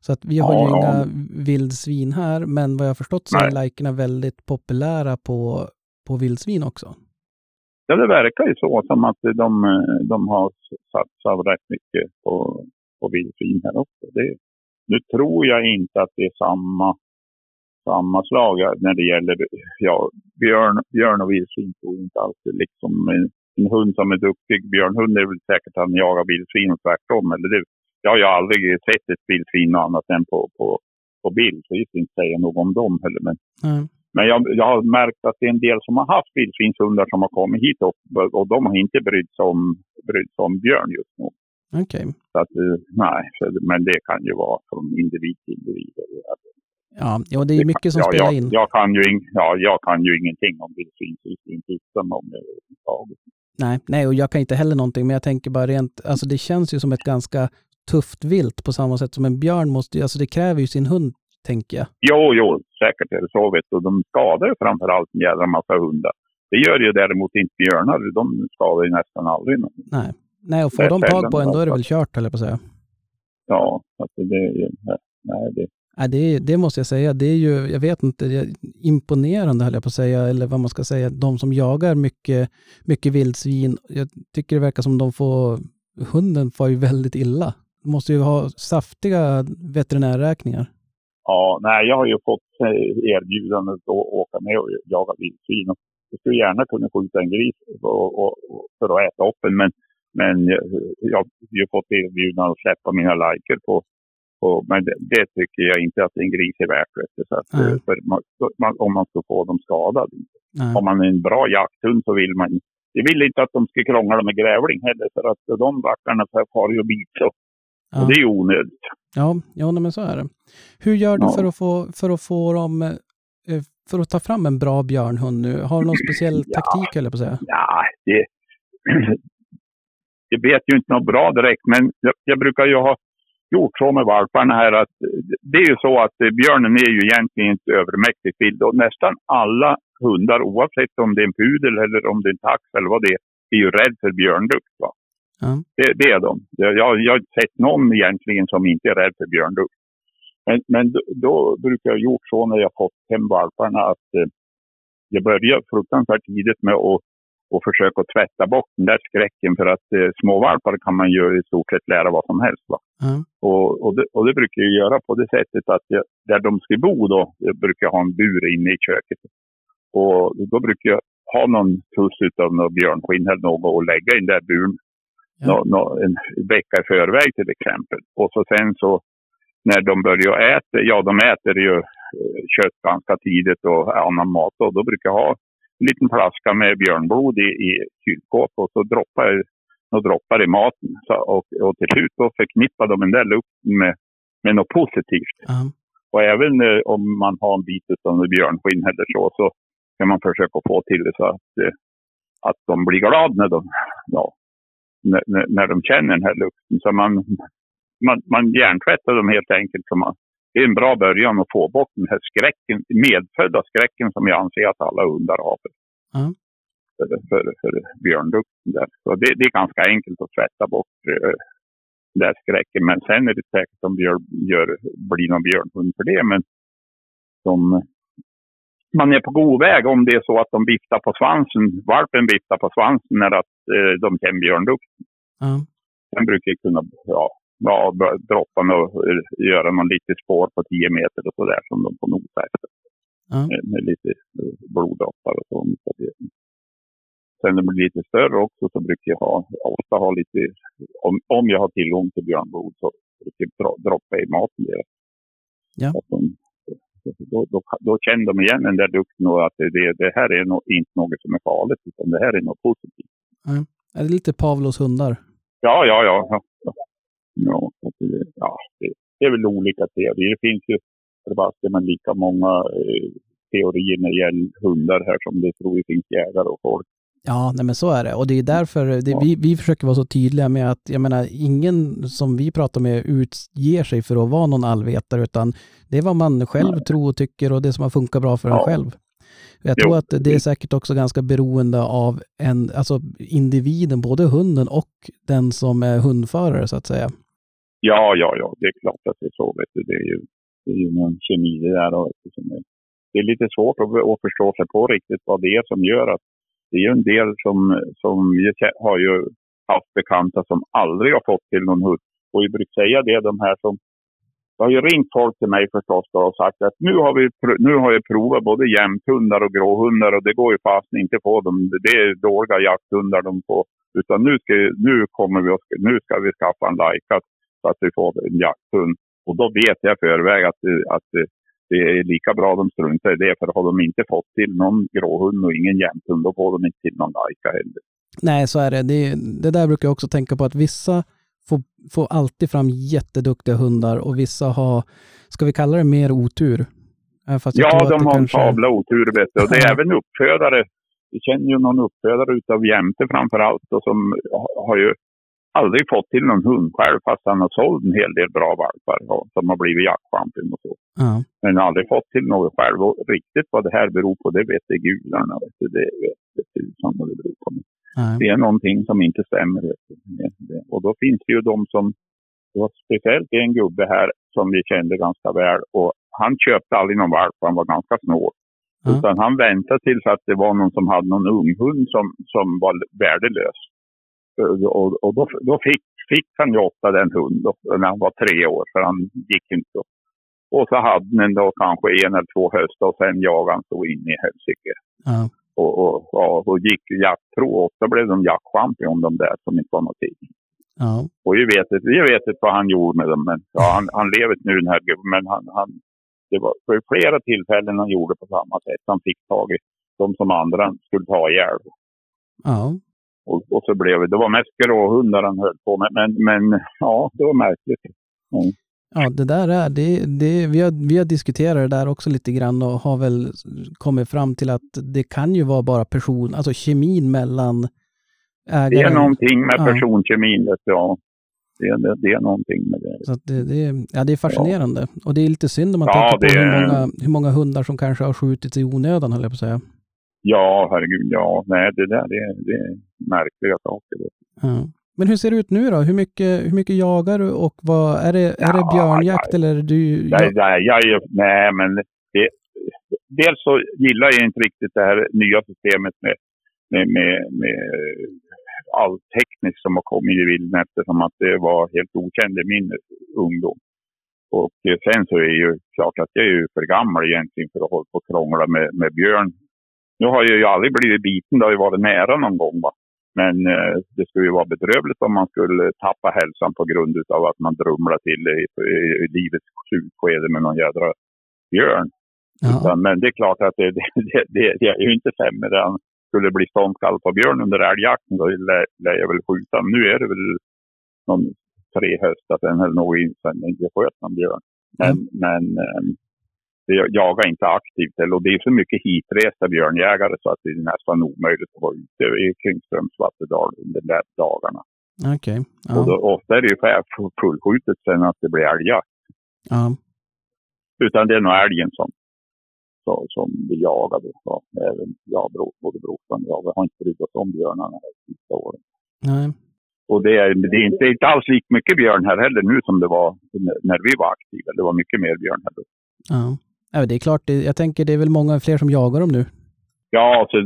Så att vi har ju Ja, ja. inga vildsvin här, men vad jag har förstått så är Nej. lajkerna väldigt populära på, på vildsvin också. Ja, det verkar ju så som att de, de har satsat rätt mycket på, på vildsvin här också. Det, nu tror jag inte att det är samma, samma slag när det gäller ja, björn, björn och vildsvin. tror inte alltid liksom en, en hund som är duktig. Björnhund är väl säkert att han jagar vildsvin och tvärtom. Eller det, jag har ju aldrig sett ett vildsvin annat än på, på, på bild. Så jag ska inte säga något om dem heller. Men Ja, men jag, jag har märkt att det är en del som har haft vildsvinshundar som har kommit hit och, och de har inte brytt sig om, brytt sig om björn just nu. Okej. Så att, eh, nej, men det kan ju vara från individ till individ. Ja, ja, det är ju mycket som ja, spelar jag, in. Jag kan, ju, in- ja, jag kan ju ingenting om mig om det överhuvudtaget. Nej, nej, och jag kan inte heller någonting, men jag tänker bara rent, alltså det känns ju som ett ganska tufft vilt på samma sätt som en björn måste, alltså det kräver ju sin hund, tänker jag. Jo, jo, säkert är det så. Vet du. De skadar ju framförallt en jävla massa hundar. Det gör ju däremot inte björnar. De skadar ju nästan aldrig någon. Nej, nej och får de tag på en, då är det alltså. väl kört, jag på att säga. Ja, så att det är ju... Nej, det, Nej, det, är- det måste jag säga. Det är ju, jag vet inte, imponerande höll jag på att säga, eller vad man ska säga, de som jagar mycket, mycket vildsvin. Jag tycker det verkar som de får, hunden får ju väldigt illa. De måste ju ha saftiga veterinärräkningar. Ja, nej, jag har ju fått eh, erbjudandet att åka med och jaga vildsvin. Jag skulle gärna kunna skjuta en gris och, och, och, för att äta upp den, men, men jag, jag har ju fått erbjudande att släppa mina liker på, på men det, det tycker jag inte att en gris är värt. Vet så att, eh, för man, man, om man ska få dem skadade. Nej. Har man en bra jakthund så vill man jag vill inte att de ska krångla med grävling heller, för att de backarna far ju bit. Så. Ja. Och det är ju onödigt. Ja, ja men så är det. Hur gör du Ja. för att få, för att få dem, eh, för att ta fram en bra björnhund nu? Har du någon speciell Ja. taktik, jag på att säga? Ja, det, det vet ju inte något bra direkt, men jag, jag brukar ju ha gjort så med valparna här att det är ju så att eh, björnen är ju egentligen inte övermäktigt vild och nästan alla hundar, oavsett om det är en pudel eller om det är en tax eller vad det är, är ju rädd för björndukt. Va? Ja. Det, det är de. Jag, jag, har inte sett någon egentligen som inte är rädd för björndukt. Men, men då, då brukar jag gjort så när jag fått hem valparna att eh, jag börjar fruktansvärt tidigt med att och försöka tvätta bort den där skräcken för att eh, småvalpar kan man ju i stort sett lära vad som helst. Va? Ja. Och, och, det, och det brukar jag göra på det sättet att jag, där de ska bo då, jag brukar ha en bur inne i köket. Och då brukar jag ha någon tuss utav någon björnskinn eller något och lägga i den där buren Ja. nå, nå, en vecka i förväg till exempel. Och så sen så när de börjar äta, ja de äter ju eh, kött ganska tidigt och annan mat och då brukar jag ha liten flaska med björnblod i, i kylskåpet och så droppar några droppar i maten. Så, och, och till slut då förknippar de den där lukten med, med något positivt. Ja. Och även eh, om man har en bit av en björnskinn eller så, så kan man försöka få till det så att, eh, att de blir glada när de, ja, när, när de känner den här lukten. Så man, man, man hjärntvättar dem helt enkelt. Så man, det är en bra början att få bort den här skräcken, medfödda skräcken som jag anser att alla hundar har för, mm. för, för, för björndukten. Där. Så det, det, är ganska enkelt att tvätta bort uh, den skräcken. Men sen är det säkert om björn, gör, blir någon björnhund för det. Men som, man är på god väg om det är så att de viftar på svansen, valpen viftar på svansen när att, uh, de känner björndukten. Mm. Sen brukar kunna ja, ja, droppa och göra någon lite spår på 10 meter och sådär som de får nosa efter. Mm. Med, med, lite bloddroppar och så. Sen när det blir lite större också så brukar jag ha, ofta ha lite, om, om jag har tillgång till björnblod så brukar jag droppa i maten deras. Ja. De, då, då, då, känner de igen den där dukten och att det, det här är no, inte något som är farligt utan det här är något positivt. Mm. Är det lite Pavlos hundar? Ja, ja, ja. Ja. Ja, ja det, det är väl olika teorier. Det finns ju förbaskat lika många eh, teorier när det gäller hundar här som det tror jag finns jägare och folk. Ja, nej men så är det. Och det är därför det, ja. vi, vi försöker vara så tydliga med att, jag menar, ingen som vi pratar med utger sig för att vara någon allvetare, utan det är vad man själv nej. tror och tycker och det som har funkat bra för ja. en själv. Jag tror jo, att det är säkert också ganska beroende av en, alltså individen, både hunden och den som är hundförare så att säga. Ja, ja, ja, det är klart att det är så. Vet du. Det är ju, det är ju någon kemi det där. Och, det är lite svårt att, att förstå sig på riktigt vad det är som gör att det är ju en del som, som har ju haft bekanta som aldrig har fått till någon hund. Och jag brukar säga det, de här som det har ju ringt folk till mig förstås och sagt att nu har, vi, nu har jag provat både jämthundar och gråhundar och det går ju fast inte på dem. Det är dåliga jakthundar de får. Utan nu ska, nu kommer vi, nu ska vi skaffa en lajkat så att vi får en jakthund. Och då vet jag i förväg att, att det är lika bra de struntar i det. För har de inte fått till någon gråhund och ingen jämthund, då får de inte till någon lajka heller. Nej, så är det. det. Det där brukar jag också tänka på att vissa får, får alltid fram jätteduktiga hundar och vissa har, ska vi kalla det mer otur? Ja, de har kanske... en tavla otur vet du. Och det är även uppfödare. Vi känner ju någon uppfödare utav jämte framför allt och som har ju aldrig fått till någon hund själv fast han har sålt en hel del bra valpar som har blivit jaktchampion och så. Ja. Men aldrig fått till något själv. Och riktigt vad det här beror på, det vet det gudarna. Vet du. Det vet det tusan vad det beror på. Nej. Det är någonting som inte stämmer. Och då finns det ju de som, det var speciellt en gubbe här som vi kände ganska väl och han köpte aldrig någon valp, han var ganska snål. Mm. Utan han väntade tills att det var någon som hade någon unghund som, som var värdelös. Och, och då, då fick, fick han ju ofta den hunden när han var tre år, för han gick inte. Och så hade han då kanske en eller två höstar och sen jagade han så in i helsike. Mm och, och, och, och gick jaktprov. Ofta blev de jaktchampion de där som inte var någonting. Ja. Och vi vet, vi vet inte vad han gjorde med dem. Men, ja, han, han lever nu den här gubben, men han, han, det var för flera tillfällen han gjorde på samma sätt. Han fick tag i de som andra skulle ta ihjäl. Ja. Och, och så blev det, det var mest gråhundar han höll på med. Men, men ja, det var märkligt. Mm. Ja, det där är, det, det, vi, har, vi har diskuterat det där också lite grann och har väl kommit fram till att det kan ju vara bara person, alltså kemin mellan ägaren. Det är någonting med ja. personkemin, vet jag. Det är, det, det är någonting med det. Så det, det, ja, det är fascinerande. Ja. Och det är lite synd om man ja, tänker på hur, många, hur många hundar som kanske har skjutits i onödan, höll jag på att säga. Ja, herregud, ja. Nej, det där det, det är märkliga saker. Ja. Men hur ser det ut nu då? Hur mycket, hur mycket jagar du och vad, är det, är det björnjakt ja, eller är du... Nej, nej, jag, nej men det, dels så gillar jag inte riktigt det här nya systemet med, med, med, med all teknik som har kommit i bilden eftersom att det var helt okänd i min ungdom. Och sen så är det ju klart att jag är ju för gammal egentligen för att hålla på och krångla med, med björn. Nu har jag ju aldrig blivit biten, det har ju varit nära någon gång. Va? Men eh, det skulle ju vara bedrövligt om man skulle tappa hälsan på grund av att man drumlar till i, i, livets slutskede med någon jädra björn. Ja. Utan, men det är klart att det, det, det, det, är ju inte sämre än skulle bli ståndskall på björn under älgjakten. Då lär jag väl skjuta. Men nu är det väl någon tre höstar sedan eller något sen jag sköt någon björn. Men, mm. men eh, jag jagar inte aktivt. Och det är så mycket hitresta björnjägare så att det är nästan omöjligt att vara ute kring Strömsvattedal under de dagarna. Okej. Okay. Ja. Och då, ofta är det ju fullskjutet sen att det blir älgjakt. Ja. Utan det är nog älgen som, så, som vi jagar. Då. Även jag, både brorsan och jag. Vi har inte brytt oss om björnarna de sista åren. Nej. Och det är, det är inte, inte alls lika mycket björn här heller nu som det var när vi var aktiva. Det var mycket mer björn här då. Ja, det är klart. Jag tänker det är väl många fler som jagar dem nu. Ja, så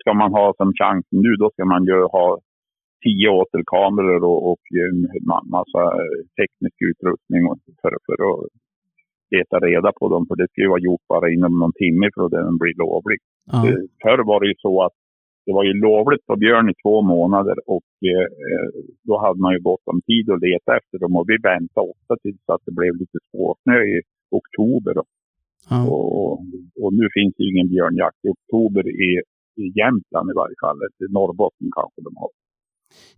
ska man ha som chans nu då ska man ju ha tio återkameror och, och en massa teknisk utrustning för, för att leta reda på dem. För det ska ju vara gjort bara inom någon timme för att den blir lovlig. Ja. Förr var det ju så att det var ju lovligt på björn i två månader och eh, då hade man ju gott om tid att leta efter dem. Och vi väntade ofta tills att det blev lite småsnö i oktober. Ja. Och, och, nu finns det ju ingen björnjakt i oktober i, i Jämtland i varje fall. I Norrbotten kanske de har.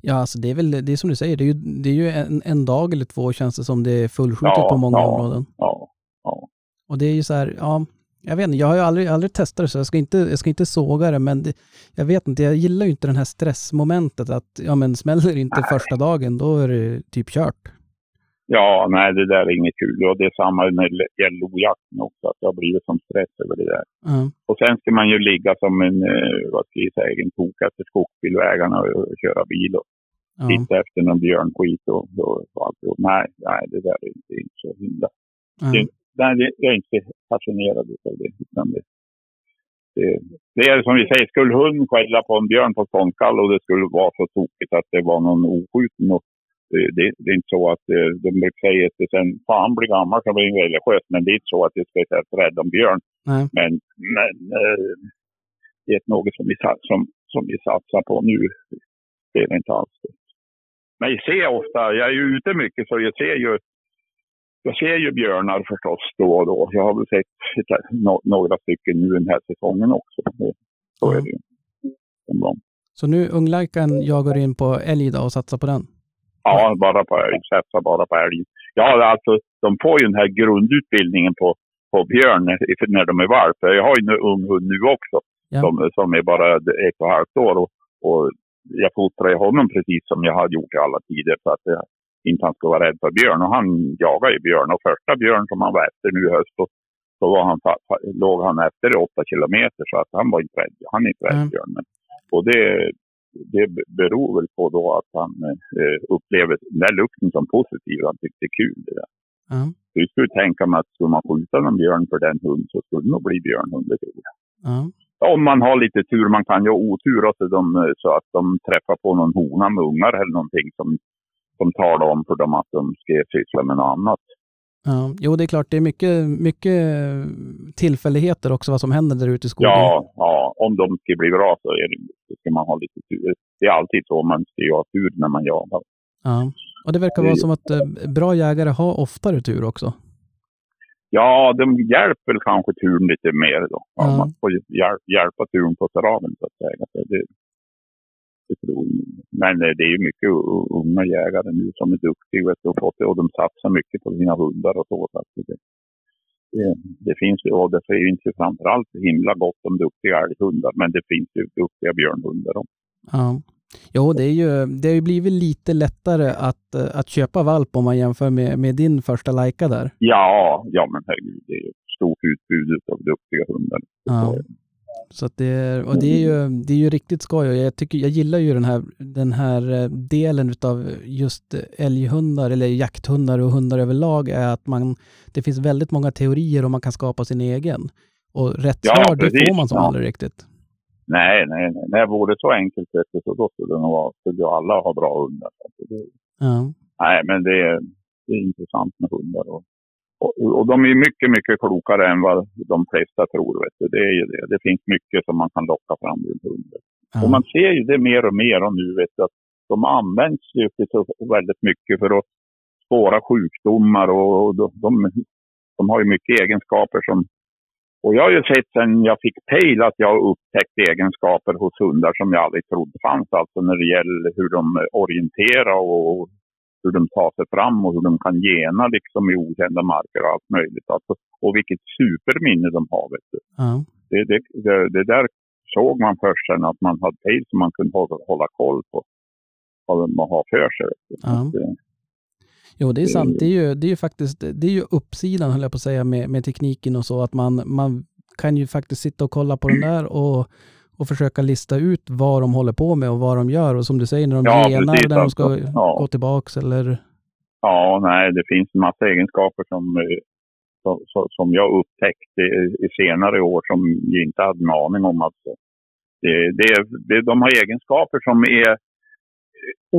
Ja, alltså det är väl det är som du säger, det är ju, det är ju en, en dag eller två känns det som det är fullskjutet Ja, på många ja. områden. Ja, ja. Och det är ju så här, ja, jag vet inte, jag har ju aldrig, aldrig testat det så jag ska inte, jag ska inte såga det, men det, jag vet inte, jag gillar ju inte det här stressmomentet att, ja men smäller inte Nej. första dagen, då är det typ kört. Ja, nej det där är inget kul. Och det är samma gäller lojakten också. Att det har blivit som stress över det där. Ja, Och sen ska man ju ligga som en, eh, vad ska jag säga, en tok efter skogsbilvägarna och, och köra bil och ja, titta efter någon björnskit och, och, allt. Och nej, nej, det där är inte, inte så himla. Nej, det- jag är inte fascinerad av det. Utan det, det, det är som vi säger, skulle hunden skälla på en björn på ståndskall och det skulle vara så tokigt att det var någon oskjuten. Och det, det, är inte så att eh, de säger att sen fan blir gammal så blir en religiös. Men det är inte så att det är speciellt rädd om björn. nej, Men, men eh, det är något som vi, som, som vi satsar på nu. Det är det inte alls. Men jag ser ofta, jag är ju ute mycket så jag ser ju jag ser ju björnar förstås då och då. Jag har väl sett några stycken nu den här säsongen också. Så är det ju. Så nu unglajkan jagar in på älg idag och satsar på den? Ja, bara på älg. Satsa bara på älg. Ja, alltså de får ju den här grundutbildningen på, på björn när, de är valp. Jag har ju en ung hund nu också. Ja. Som, som är bara ett och ett halvt år. Och, och jag fostrar ju honom precis som jag har gjort i alla tider. Så att jag inte han ska vara rädd för björn. Och han jagar ju björn. Och första björn som han var efter nu i höst. Och, så var han, låg han efter i åtta kilometer. Så att han var inte rädd. Han är inte rädd Mm. björn. Men, och det, det be- beror väl på då att han eh, upplever den där lukten som positiv. Han tyckte det är kul. Det där. Så jag skulle tänka mig att skulle man skjuta någon björn för den hunden så skulle det nog bli björnhund. det tror jag. ja, Om man har lite tur, man kan ju ha otur så, de, så att de träffar på någon hona med ungar eller någonting som, som talar om för dem att de ska syssla med något annat. ja. Jo, det är klart, det är mycket, mycket tillfälligheter också vad som händer där ute i skogen. Ja, ja, om de ska bli bra så är det, ska man ha lite tur. Det är alltid så, man ska ju ha tur när man jagar. Ja. Och det verkar vara som att eh, bra jägare har oftare tur också. Ja, de hjälper kanske turen lite mer då. Ja. Man får ju hjälp, hjälpa turen på traven så att säga. Det, det tror jag. Men eh, det är ju mycket unga jägare nu som är duktiga vet och, fått det, och de satsar mycket på sina hundar och så. så att det, det, det finns ju, och det finns ju framförallt himla gott om duktiga älghundar, men det finns ju duktiga björnhundar också. Ja. Jo, det, är ju, det har ju blivit lite lättare att, eh, att köpa valp om man jämför med, med din första lajka där. Ja, ja men herregud, det är ju ett stort utbud av duktiga hundar. Ja. Så det, är- och det är ju, det är ju riktigt skoj och jag, tycker, jag gillar ju den här, den här eh, delen utav just älghundar eller jakthundar och hundar överlag är att man, det finns väldigt många teorier och man kan skapa sin egen. Och rätt Ja, svar, det får man som Ja. aldrig riktigt. Nej, nej, nej. När det vore så enkelt du, så då skulle, det nog vara, skulle alla ha bra hundar. Det, Ja. nej, men det är, det är intressant med hundar. Och, och, och de är mycket, mycket klokare än vad de flesta tror. Vet du. Det är ju det. Det finns mycket som man kan locka fram ur hundar. Och Ja. man ser ju det mer och mer och nu vet du, att de används ju väldigt mycket för att spåra sjukdomar och de, de, de har ju mycket egenskaper som och jag har ju sett sen jag fick pejl att jag har upptäckt egenskaper hos hundar som jag aldrig trodde fanns. Alltså när det gäller hur de orienterar och hur de tar sig fram och hur de kan gena liksom i okända marker och allt möjligt. Alltså, och vilket superminne de har. Vet du. Ja. Det, det, det, det där såg man först sen att man hade pejl som man kunde hålla, hålla koll på vad man har för sig. Att, eh, Jo, det är sant. Det är ju, det är ju faktiskt det är ju uppsidan, höll jag på att säga, med, med tekniken och så. Att man, man kan ju faktiskt sitta och kolla på den där och, och försöka lista ut vad de håller på med och vad de gör. Och som du säger, när de Ja, genar, precis, när de ska alltså. Ja. gå tillbaks eller... Ja, nej, det finns en massa egenskaper som, eh, som, som- som jag upptäckte i, i senare år som jag inte hade en aning om. Alltså. Det, det, det, de har egenskaper som är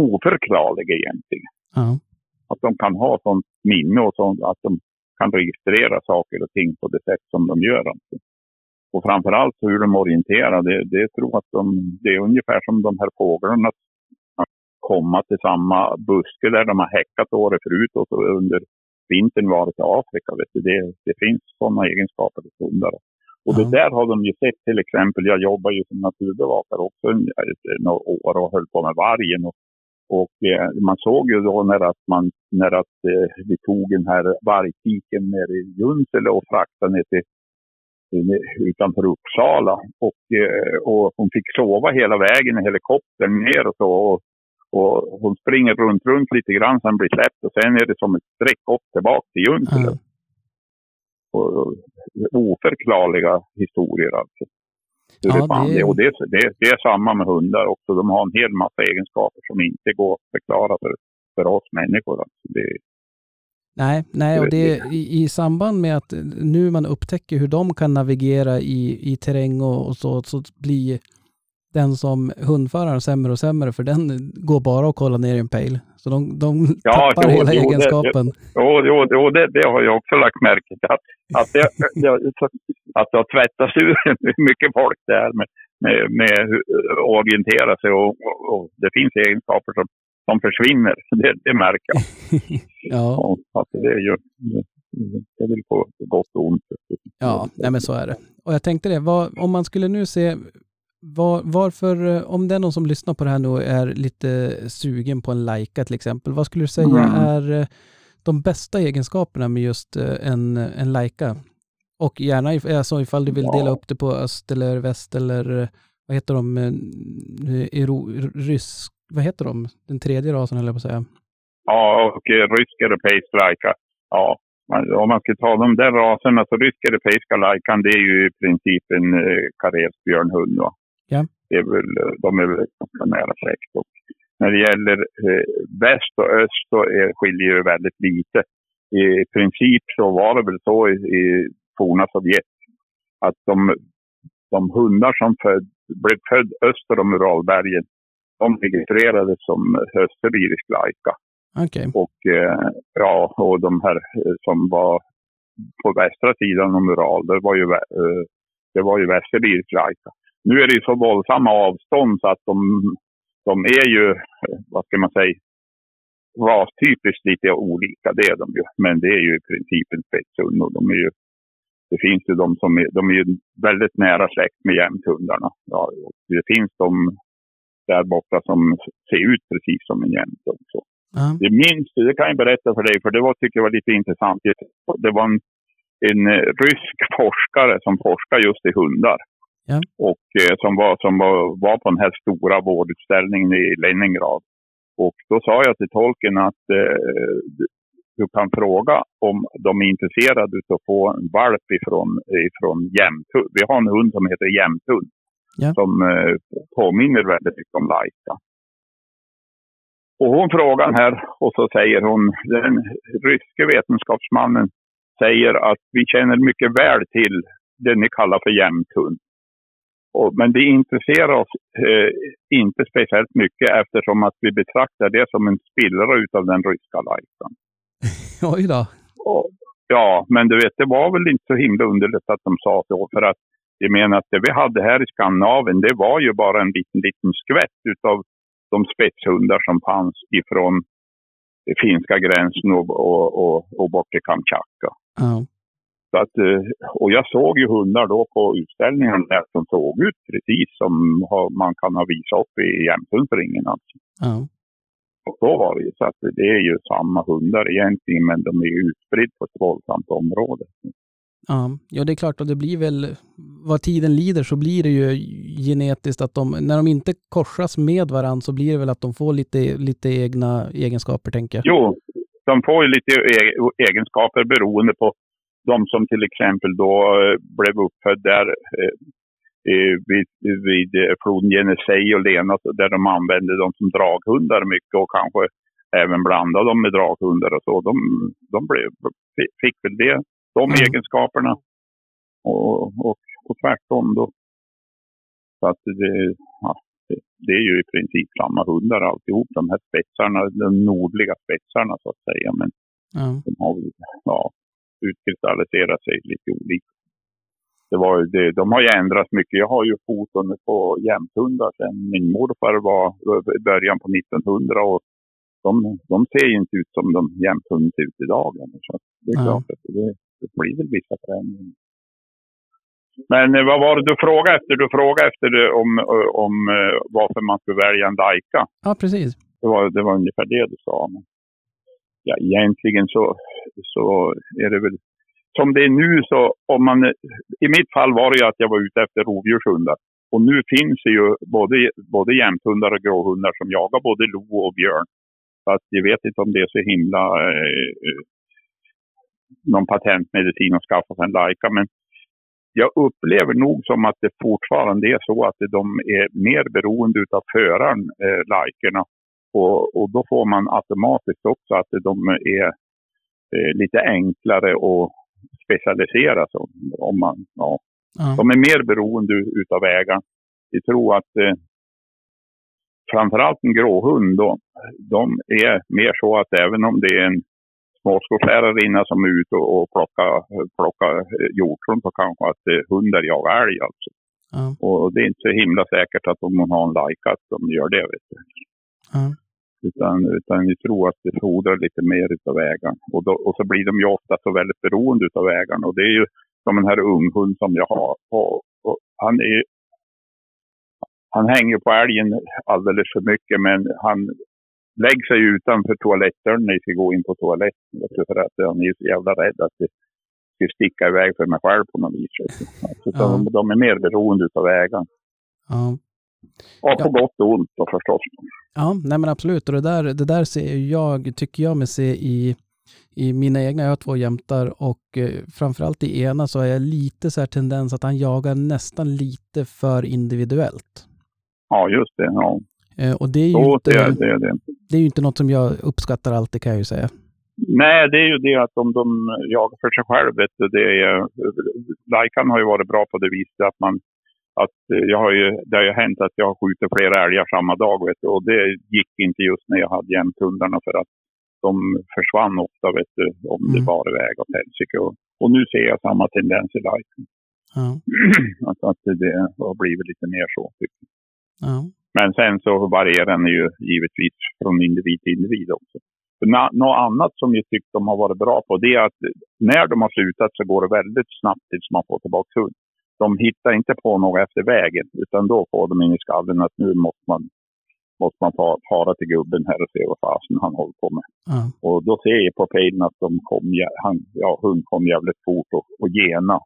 oförklarliga egentligen. Ja. Att de kan ha sånt minne och sånt, att de kan registrera saker och ting på det sätt som de gör. Alltså. Och framförallt hur de orienterar, det, det tror att de, det är ungefär som de här fåglarna att komma till samma buske där de har häckat året förut och så under vintern varit i Afrika. Vet du. Det, det finns sådana egenskaper hos hundar. Och det där har de ju sett till exempel. Jag jobbar ju som naturbevakare också några år och höll på med vargen. Och, och eh, man såg ju då när att, man, när att eh, vi tog den här vargtiken ner i Junsele och fraktade ner till- utanför Uppsala. Och, eh, och hon fick sova hela vägen i helikoptern ner och så. Och, och hon springer runt, runt lite grann sen blir släppt och sen är det som ett streck upp tillbaka till Junsele. Ja. Och, oförklarliga historier alltså. Ja, det- det... Och det, det, det är samma med hundar också. De har en hel massa egenskaper som inte går att förklara för, för oss människor. Alltså. Det, Nej, nej, och det i, i samband med att nu man upptäcker hur de kan navigera i, i terräng och, och så, så blir den som hundföraren sämre och sämre, för den går bara att kolla ner i en pejl. Så de, de Ja, tappar jo, hela jo, det- egenskapen. Jo, jo, jo det, det har jag också lagt märke till. Att, att, det, det, att det har tvättats ur mycket folk där med, med, med hur- att orientera sig och, och, och det finns egenskaper som, som försvinner. Det, det märker jag. ja, Och det är ju det är väl på gott och ont. ja nej, men så är det. Och jag tänkte det, vad, om man skulle nu se var, varför, eh, om det är någon som lyssnar på det här nu och är lite sugen på en Leica till exempel, vad skulle du säga Mm. är eh, de bästa egenskaperna med just eh, en, en Leica? Och gärna alltså ifall du vill dela Ja. upp det på öst eller väst eller vad heter de, rysk, vad heter de, den tredje rasen höll jag på att säga. Ja, och eh, rysk europeisk lajka. Ja, om man ska ta de där raserna så rysk europeiska lajkan det är ju i princip en eh, karelsk björnhund. Va? Ja. Det är väl, eh, de är väl ganska nära släkt. När det gäller eh, väst och öst så är, skiljer det väldigt lite. I princip så var det väl så i, i forna Sovjet att de, de hundar som föd, blev född öster om Uralbergen de registrerades som österirisk lajka. Okej, Och, eh, ja, och de här eh, som var på västra sidan om Ural, det var ju, eh, det var ju västeririsk lajka. Nu är det ju så våldsamma avstånd så att de, de är ju, eh, vad ska man säga, rastypiskt lite olika, det är de ju. Men det är ju i princip en spetshund och de är ju, det finns ju de som är, de är ju väldigt nära släkt med jämthundarna. Ja, det finns de där borta som ser ut precis som en jämt också. ja, Det minns det kan jag berätta för dig, för det var, tycker jag var lite intressant. Det var en, en eh, rysk forskare som forskar just i hundar. Ja. Och eh, som, var, som var, var på den här stora vårdutställningen i Leningrad. Och då sa jag till tolken att eh, du- du kan fråga om de är intresserade av att få en valp ifrån, ifrån jämthund. Vi har en hund som heter jämthund. Ja. Som eh, påminner väldigt mycket om Laika. Och hon frågar här och så säger hon, den ryske vetenskapsmannen säger att vi känner mycket väl till det ni kallar för jämthund. Men det intresserar oss eh, inte speciellt mycket eftersom att vi betraktar det som en spillra utav den ryska lajkan. oj då. Och, ja, men du vet, det var väl inte så himla underligt att de sa så. För att jag menar att det vi hade här i Skandinavien, det var ju bara en liten, liten skvätt utav de spetshundar som fanns ifrån finska gränsen och, och, och, och bort till Kamtjatka. Ja, Så att, eh, och jag såg ju hundar då på utställningen där som såg ut precis som man kan ha visat upp i jämthundsringen. Alltså. ja. Och så var det ju. Så att det är ju samma hundar egentligen, men de är ju utspridda på ett våldsamt område. Ja, ja, det är klart och det blir väl, vad tiden lider så blir det ju genetiskt att de, när de inte korsas med varandra så blir det väl att de får lite, lite egna egenskaper tänker jag. Jo, de får ju lite e-, egenskaper beroende på de som till exempel då eh, blev uppfödda där eh, vid, vid eh, floden Genesej och Lena där de använde dem som draghundar mycket och kanske även blandade dem med draghundar och så. De, de blev, fick väl det de mm. egenskaperna. Och, och, och tvärtom då. Så att det, ja, det, det, är ju i princip samma hundar alltihop, de här spetsarna, de nordliga spetsarna så att säga. Men mm. de har ja, utkristalliserat sig lite olika. Det var, det, de har ju ändrats mycket. Jag har ju foton på jämthundar sedan min morfar var i början på 1900 och de, de ser ju inte ut som de jämthundar ser ut idag. Så det är mm. klart att det, det blir väl vissa förändringar. Men eh, vad var det du frågade efter? Du frågade efter det, om, eh, om eh, varför man skulle välja en Laika. Ja, precis. Det var, det var ungefär det du sa. Men, ja, egentligen så, så är det väl som det är nu så, om man, i mitt fall var det ju att jag var ute efter rovdjurshundar. Och nu finns det ju både, både jämthundar och gråhundar som jagar både lo och björn. Så att jag vet inte om det är så himla eh, någon patentmedicin och skaffa sig en Leica. Men jag upplever nog som att det fortfarande är så att de är mer beroende av föraren, eh, Leicerna. Och, och då får man automatiskt också att de är eh, lite enklare att specialisera sig om man, ja. Mm. De är mer beroende utav ägaren. Vi tror att eh, framförallt en gråhund då, de är mer så att även om det är en småskogslärarinna som är ute och plockar, plockar hjortron så kanske att eh, hundar jagar älg alltså. Mm. Och det är inte så himla säkert att om hon har en like att de gör det. Vet du. Mm. Utan, utan vi tror att det fordrar lite mer utav ägaren. Och, då, och så blir de ju ofta så väldigt beroende utav ägaren. Och det är ju som den här unghund som jag har. Och, och han, är, han hänger på älgen alldeles för mycket men han lägger sig utanför toalettdörren när jag ska gå in på toaletten. För att han är så jävla rädd att det ska sticka iväg för mig själv på något vis. Alltså, ja. de, de, är mer beroende av ägaren. Ja. Och på ja. gott och ont då förstås. Ja, nej men absolut. Och det där, det där ser jag, tycker jag mig se i, i mina egna, jag har två jämtar och eh, framförallt i ena så har jag lite så här tendens att han jagar nästan lite för individuellt. Ja, just det. Ja. Eh, och det är, ju inte, det, det, det. det är inte något som jag uppskattar alltid kan jag ju säga. Nej, det är ju det att om de jagar för sig själv, vet du, det är, Laikan har ju varit bra på det viset att man att jag har ju, det har ju hänt att jag har skjutit flera älgar samma dag vet du, och det gick inte just när jag hade jämthundarna för att de försvann ofta vet du, om mm. det bar iväg åt helsike. Och, och nu ser jag samma tendens i Laikan. Ja. att, att det har blivit lite mer så. Tycker jag. Ja. Men sen så varierar den ju givetvis från individ till individ också. Något annat som jag tycker de har varit bra på det är att när de har slutat så går det väldigt snabbt tills man får tillbaka hund. De hittar inte på något efter vägen utan då får de in i skallen att nu måste man, måste man ta, fara till gubben här och se vad fasen han håller på med. Mm. Och då ser jag på pejlen att de kom, han, ja, hund kom jävligt fort och, och gena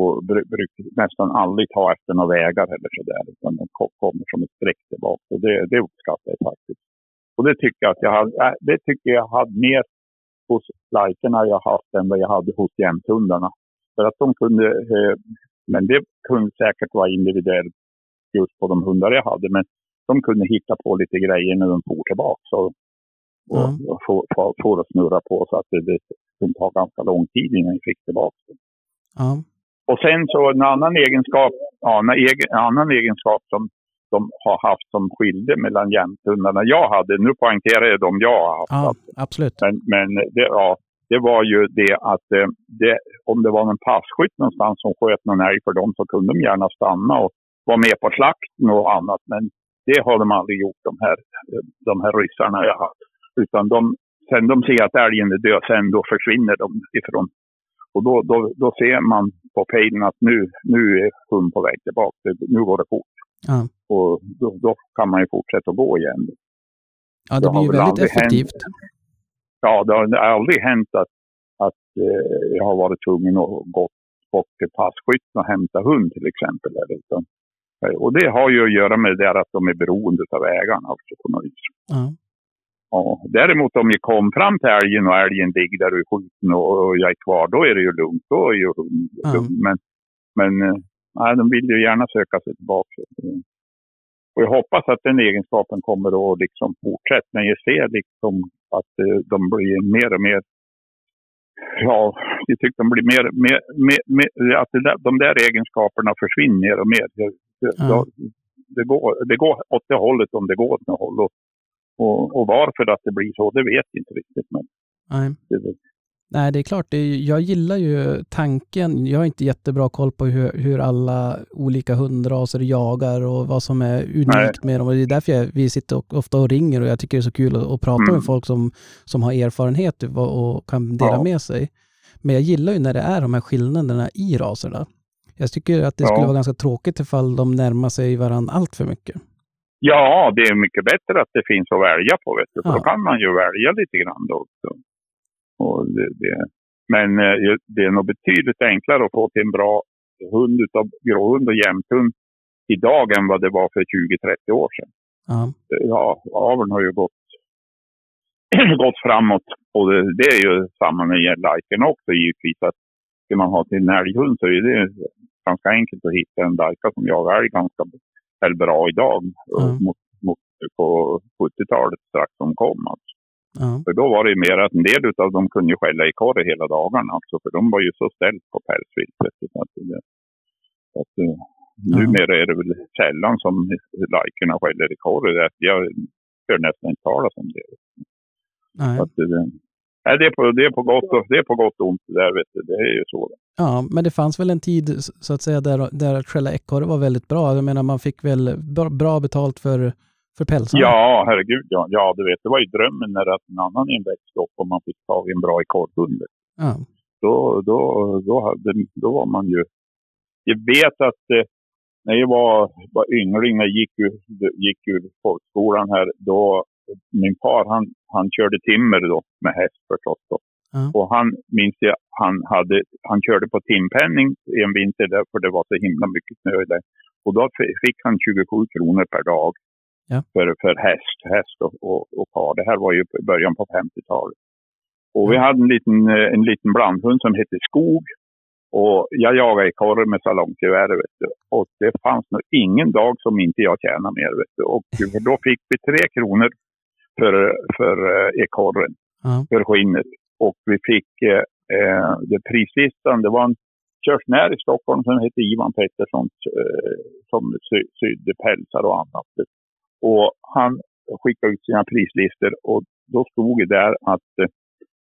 och brukar nästan aldrig ta efter några vägar eller sådär. Utan de kommer som ett streck tillbaka. Och det, det uppskattar jag faktiskt. Och det tycker jag att jag hade, äh, det tycker jag hade mer hos likerna jag haft än vad jag hade hos jämthundarna. För att de kunde, eh, men det kunde säkert vara individuellt just på de hundar jag hade. Men de kunde hitta på lite grejer när de for tillbaka. Så, och, mm. och få, få, få det att snurra på så att det, det kunde ta ganska lång tid innan jag fick tillbaka det. Mm. Och sen så en annan egenskap, ja, en, egen, annan egenskap som de har haft som skilde mellan jämthundarna jag hade. Nu poängterar jag de jag har haft. Ja, absolut. Men, men det, ja, det var ju det att eh, det, om det var någon passkytt någonstans som sköt någon älg för dem så kunde de gärna stanna och vara med på slakten och annat. Men det har de aldrig gjort, de här, de här ryssarna jag haft. Utan de, sen de ser att älgen är död, sen då försvinner de ifrån och då, då, då ser man på pejlen att nu, nu är hon på väg tillbaka. Nu går det fort. Ja. Och då, då, kan man ju fortsätta gå igen. Ja, det blir ju väldigt effektivt. Hänt, ja, det har aldrig hänt att, att eh, jag har varit tvungen att gå bort till passkytten och hämta hund till exempel. Utan, eh, och det har ju att göra med det att de är beroende av ägaren alltså på något vis. Ja. Ja, däremot om jag kom fram till älgen och älgen ligger där och skjuten och, jag är kvar, då är det ju lugnt. Då är ju lugnt. Men, men eh, nej, de vill ju gärna söka sig tillbaka. Och jag hoppas att den egenskapen kommer att liksom fortsätta. Men jag ser liksom att eh, de blir mer och mer Ja, jag tycker de blir mer, mer, mer, mer att de där egenskaperna försvinner mer och mer. Det, det, det, går, det går åt det hållet om det går åt det hållet. Och, och varför att det blir så, det vet jag inte riktigt. Men Nej. Det, Nej, det är klart. Det är, jag gillar ju tanken. Jag har inte jättebra koll på hur, hur alla olika hundraser jagar och vad som är unikt Nej. med dem. Och det är därför jag, vi sitter ofta och ringer och jag tycker det är så kul att, att prata mm. med folk som, som har erfarenhet och kan dela ja. med sig. Men jag gillar ju när det är de här skillnaderna i raserna. Jag tycker att det ja. skulle vara ganska tråkigt ifall de närmar sig varandra allt för mycket. Ja, det är mycket bättre att det finns att välja på. Vet du. För ja. då kan man ju välja lite grann. Då också. Och det, det. Men eh, det är nog betydligt enklare att få till en bra hund utav gråhund och jämthund idag än vad det var för 20-30 år sedan. Ja. ja, aveln har ju gått, gått framåt. Och det, det, är ju samma med liken också givetvis. Att ska man ha till en älghund så är det ganska enkelt att hitta en lajka som jagar älg ganska är bra idag mm. mot, mot, på 70-talet strax som kom. Alltså. Mm. För då var det mer att en del av dem kunde skälla i korre hela dagarna. Alltså, för de var ju så ställt på pälsviltet. Så att, så att, mm. Numera är det väl sällan som likerna skäller i korre. Jag hör nästan inte talas om det. Nej. Att, Nej, det är, på, det, är på gott och, det är på gott och ont det där, vet du. Det är ju så. Ja, men det fanns väl en tid så att säga där, där att skälla ekorre var väldigt bra. Jag menar, man fick väl bra betalt för, för pälsarna? Ja, herregud ja. Ja, du vet, det var ju drömmen när att en annan växte upp och man fick tag i en bra ekorrhund. Ja. Då, då, då, hade, då var man ju... Jag vet att eh, när jag var, var yngling, när jag gick ur, gick ur folkskolan här, då min far han, han körde timmer då med häst förstås. Då. Mm. Och han minns jag, han, hade, han körde på timpenning en vinter där, för det var så himla mycket snö där. Och då fick han 27 kronor per dag ja. för, för häst, häst och, och, och par. Det här var ju i början på 50-talet. Och vi hade en liten, en liten blandhund som hette Skog. Och jag jagade ekorre med salongevär. Och det fanns nog ingen dag som inte jag tjänade mer. Och då fick vi tre kronor för, för eh, ekorren, mm. för skinnet. Och vi fick eh, eh det prislistan, det var en körsnär i Stockholm som hette Ivan Pettersson eh, som sy, sydde pälsar och annat. Och han skickade ut sina prislistor och då stod det där att,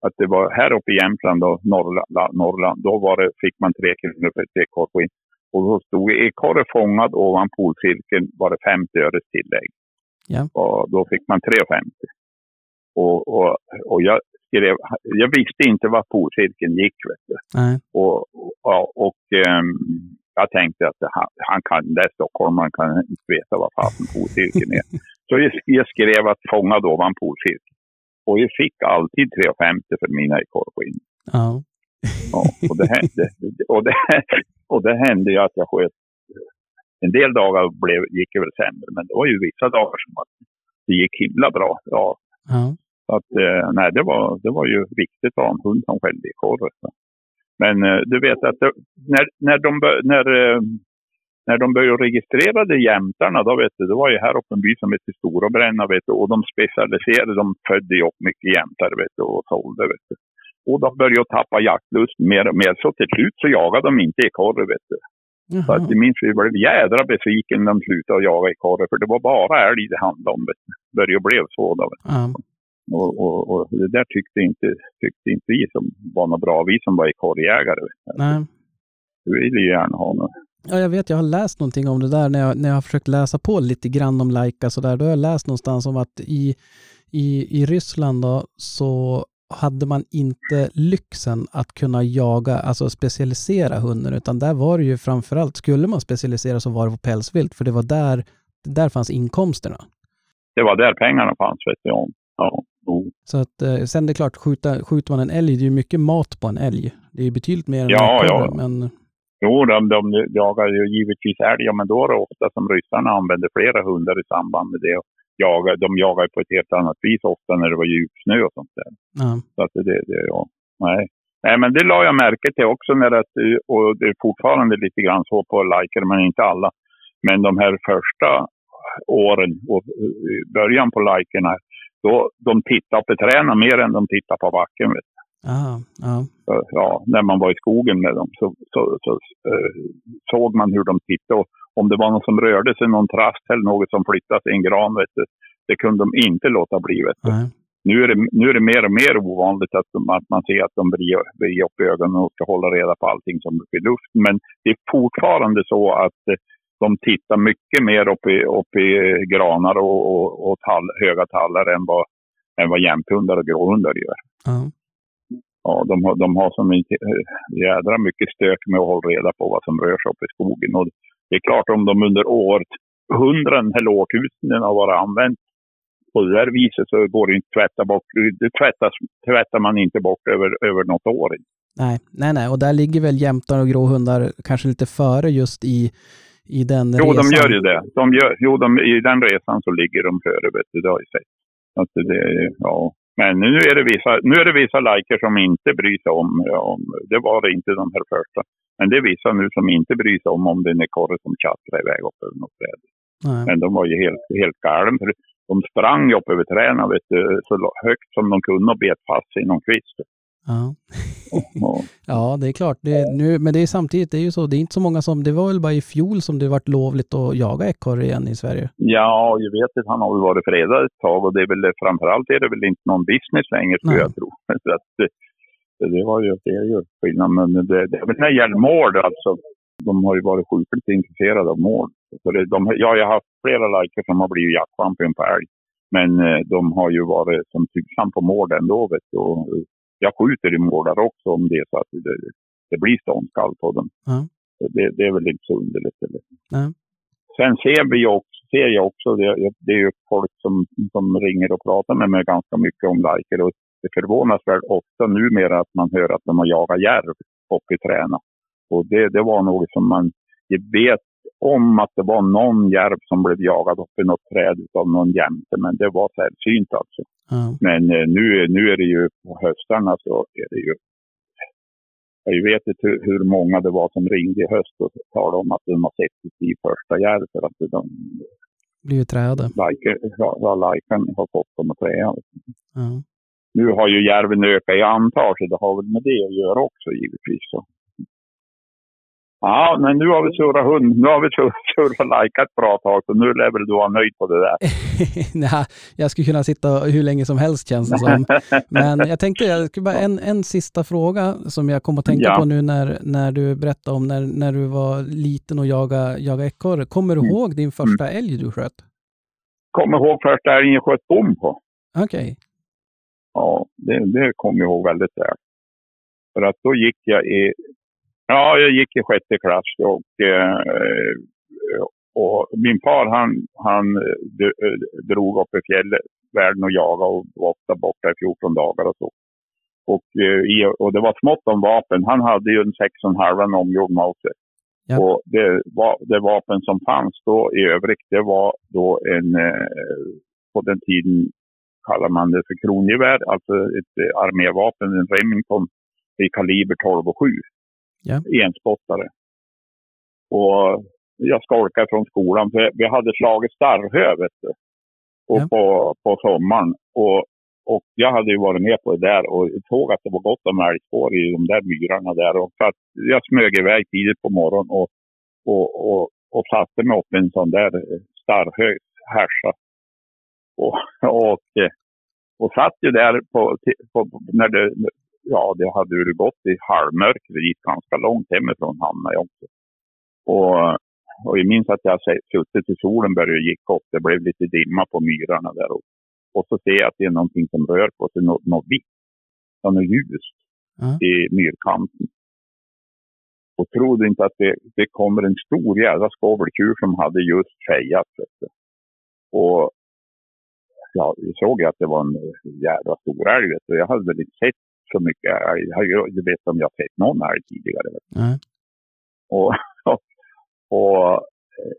att det var här uppe i Jämtland och Norrland, Norrland då var det, fick man tre kronor för ett ekorrskinn. Och då stod det ekorre fångad ovan polcirkeln var det 50 öres tillägg. Ja. Och då fick man 3,50. Och, och, och jag, skrev, jag visste inte vad polcirkeln gick. Vet du. Nej. Och, och, och um, jag tänkte att han, han kan, det är Stockholm, man kan inte veta vad fasen polcirkeln är. Så jag, jag, skrev att fånga då var en polcirkel. Och jag fick alltid 3,50 för mina ekorrskinn. Ja. ja. och, det hände, och, det, och det hände ju att jag sköt en del dagar blev, gick det väl sämre, men det var ju vissa dagar som att det gick himla bra. Ja. Mm. Så att, eh, nej, det var, det var ju viktigt att ha en hund som skällde i korret. Men eh, du vet att det, när, när, de, när, eh, när de började registrera jämtarna, då vet du, det var ju här uppe en by som hette Storabränna, vet du, och de specialiserade, de födde upp mycket jämtar, vet du, och sålde, vet du. Och de började tappa jaktlust mer och mer, så till slut så jagade de inte ekorre, vet du. Så att jag minns vi blev jädra besviken när de slutade jaga ekorre, för det var bara älg det handlade om. Det började bli så. Då, mm. Och, och, och, det där tyckte inte, tyckte inte vi som var något bra, vi som var ekorrjägare. Nej. Vi ville ju gärna ha något. Ja, jag vet, jag har läst någonting om det där när jag, när jag har försökt läsa på lite grann om Laika så där. Då har jag läst någonstans om att i, i, i Ryssland då, så hade man inte lyxen att kunna jaga, alltså specialisera hunden, utan där var det ju framförallt, skulle man specialisera så var det på pälsvilt, för det var där, där fanns inkomsterna. det var där pengarna fanns, vet du. Ja. Så att eh, sen det är klart, skjuta, skjuter man en älg, det är ju mycket mat på en älg. Det är ju betydligt mer än ja, ja. men... Jo, de, de jagar ju givetvis älg, men då är det ofta som ryssarna använder flera hundar i samband med det. Jagar, de jagar på ett helt annat vis ofta när det var djupsnö och sånt där. Ja. Så att det, det, ja, nej. Nej, men det la jag märke till också när det, och det är fortfarande lite grann så på liker, men inte alla. Men de här första åren och början på likerna, då de tittar på träden mer än de tittar på backen. Vet Aha, ja. ja, när man var i skogen med dem så, så, så uh, såg man hur de tittade. Och om det var något som rörde sig, någon trast eller något som flyttade sig en gran, vet du, det kunde de inte låta bli. Vet du. Nu, är det, nu är det mer och mer ovanligt att, de, att man ser att de blir upp ögonen och ska hålla reda på allting som är i luften. Men det är fortfarande så att uh, de tittar mycket mer upp i, upp i granar och, och, och tall, höga tallar än vad, än vad jämthundar och gråhundar gör. Mm ja, de, har, de har mycket, eh, jädra mycket stök med att hålla reda på vad som rör sig uppe i skogen. Och det är klart om de under århundraden eller årtusenden har varit använt på det där viset så går det inte att tvätta bort. Det tvättas, tvättar man inte bort över, över något år. Nej, nej, nej. Och där ligger väl jämtar och gråhundar kanske lite före just i, i den jo, resan? De gör ju det. De gör, jo, de, i den resan så ligger de före, vet du. Det har jag sett. Att det, ja, men nu är det vissa, nu är det vissa liker som inte bryr sig om, om, det var det inte de här första, men det är vissa nu som inte bryr sig om om det är en ekorre som tjattrar iväg upp över något träd. Men de var ju helt, helt galna, för de sprang upp över träden vet du, så högt som de kunde och bet fast i någon kvist. Ja. ja, det är klart. Det, nu, men det är samtidigt, det är ju så, det är inte så många som, det var väl bara i fjol som det varit lovligt att jaga ekorre igen i Sverige? Ja, jag vet att han har väl varit fredad ett tag och det är väl framförallt är det väl inte någon business längre skulle jag tro. Så att, det, det var ju, det är ju skillnad. Men det, det, när det gäller mål alltså, de har ju varit sjukligt intresserade av mål. Så det, de, ja, jag har haft flera liker som har blivit jaktchampion på älg. Men eh, de har ju varit som tusan på mål ändå. Vet du. Och jag skjuter i målar också om det så att det, det blir ståndskall på dem. Ja. Det, det, är väl inte så underligt. Eller? Ja. Sen ser, vi också, ser jag också, det, det är ju folk som, som ringer och pratar med mig ganska mycket om liker. Och det förvånas väl ofta numera att man hör att de har jagat järv uppe i träna. Och det, det var något som man vet om att det var någon järv som blev jagad uppe i något träd av någon jämte, men det var sällsynt alltså. Mm. Men eh, nu, nu är det ju på höstarna så är det ju... Jag vet inte hur, många det var som ringde i höst och talade om att de har sett i första järv för att de... Blivit träade? Like, ja, liken har fått dem att träa. Mm. Nu har ju järven ökat i antal, så det har väl med det att göra också givetvis. Så. Ja, men nu har vi surrat hund. Nu har vi surrat lajkat ett bra tag, så nu lär väl du vara nöjd på det där. Nej, jag skulle kunna sitta hur länge som helst känns det som. Men jag tänkte, jag skulle bara en, en sista fråga som jag kom att tänka ja. på nu när, när du berättade om när, när du var liten och jagade, jagade ekorre. Kommer du mm. ihåg din första mm. älg du sköt? Kommer ihåg första älgen jag sköt bom på. Okej. Okay. Ja, det, det kommer jag ihåg väldigt väl. För att då gick jag i Ja, jag gick i sjätte klass och, eh, och min far han, han drog upp i fjällvärlden och jagade och var ofta borta i 14 dagar och så. Och, eh, och det var smått om vapen. Han hade ju en 6,5 omgjord Mauser. Ja. Och det, det vapen som fanns då i övrigt, det var då en, eh, på den tiden kallar man det för krongevär, alltså ett armévapen, en Remington i kaliber 12 och 7 ja. enspottare. Och jag skolkade från skolan för vi hade slagit starrhö och ja. på, på sommaren. Och, och jag hade ju varit med på det där och såg att det var gott om älgspår i de där myrarna där. Och så att jag smög iväg tidigt på morgonen och, och, och, och satte mig upp i en sån där starrhö härsa. Och, och, och satt ju där på, på, när det ja, det hade ju gått i halvmörker. Det gick ganska långt hemifrån hamnade jag också. Och, och jag minns att jag suttit i solen började gick upp. Det blev lite dimma på myrarna där. Och, och så ser jag att det är någonting som rör på sig, något, något vitt. Något ljust mm. i myrkanten. Och trodde inte att det, det kommer en stor jävla skoveltjur som hade just fejat. Och ja, vi såg att det var en jävla stor älg. Jag hade väl inte sett så mycket älg. Jag vet om jag sett någon älg tidigare. du. Nej. Och, och eh,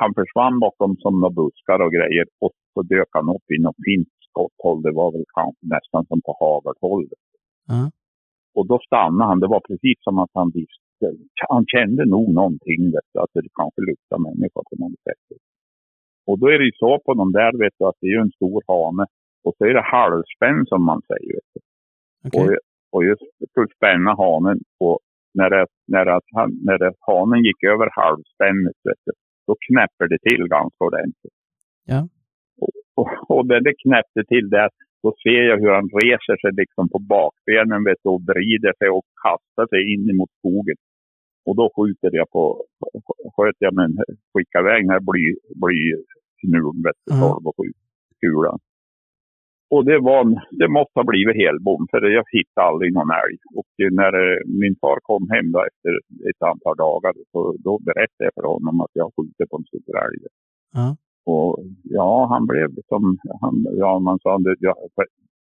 han försvann bakom som några buskar och grejer och så dök han upp i något fint skotthåll. Det var väl kanske nästan som på hagelhåll. Ja. Och då stannade han. Det var precis som att han visste. Han kände nog någonting, vet du, att det kanske luktade människa på något sätt. Och då är det ju så på de där, vet du, att det är ju en stor hane. Och så är det halvspänn som man säger. Vet du. Okej. Och, och just för att spänna hanen och när, det, när, han- när det, hanen gick över halvspännet, vet då knäpper det till ganska ordentligt. Ja. Och, och, det knäppte till där, då ser jag hur han reser sig liksom på bakbenen vet och vrider sig och kastar sig in mot skogen. Och då skjuter jag på, sköt jag med en, skickade iväg den här bly, blyknulen, vet du, Ja. 12 och 7 kulan. Och det, var, det måste ha blivit helbom, för jag hittade aldrig någon älg. Och när eh, min far kom hem då efter ett antal dagar, så då berättade jag för honom att jag skjutit på en stor älg. Ja. Och ja, han blev som, han, ja man sa, det, jag,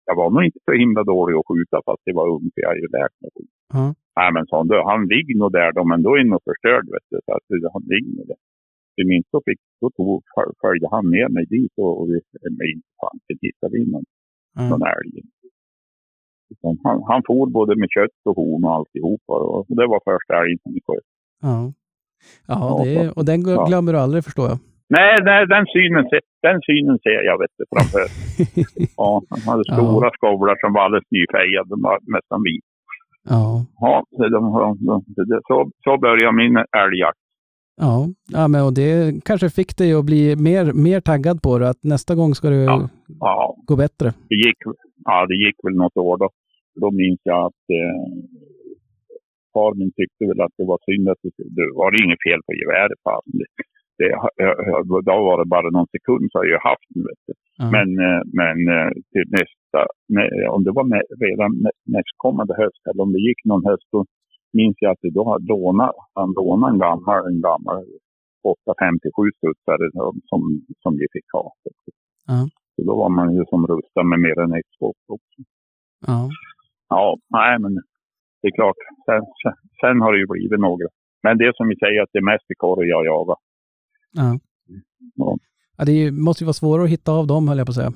jag var nog inte så himla dålig att skjuta fast det var ung, för jag hade ju lärt mig. skjuta. Ja. Nej men sa han, "Du, han ligger nog där då, men då är han nog förstörd vet du. Så att han ligger nog där. Till minst så fick, då tog, föl- följde han med mig dit och, och vi, inte hittade vi någon, Ja. någon älg. Han, han for både med kött och horn och alltihopa och det var första älgen som vi sköt. Ja. Ja, det är, och den Ja. glömmer du aldrig förstår jag. Nej, nej den, synen, den synen ser jag vet du, framför. Ja, han hade Ja. stora skovlar som var alldeles nyfejade. De var nästan vita. Ja. Ja, så, de, de, de, så, så började min älgjakt. Ja, ja men och det kanske fick dig att bli mer, mer taggad på det, att nästa gång ska det Ja. Ja, gå bättre. det gick, ja, det gick väl något år då. Då minns jag att eh, far min tyckte väl att det var synd att det, det var inget fel på geväret. Det, det, då var det bara någon sekund så har jag haft den. Ja. Men, eh, men eh, till nästa, nä- om det var med, redan nä- nästkommande höst eller om det gick någon höst, då minns jag att då hade lånat, han lånade en gammal, en gammal 857 studsare som, som, vi fick ha. Ja. Så då var man ju som rustad med mer än ett skott också. Ja. Ja, nej men det är klart. Sen, sen, sen har det ju blivit några. Men det är som vi säger att det är mest i korre jag jagar. Ja. Ja. Ja, det är måste ju vara svårare att hitta av dem, höll jag på att säga.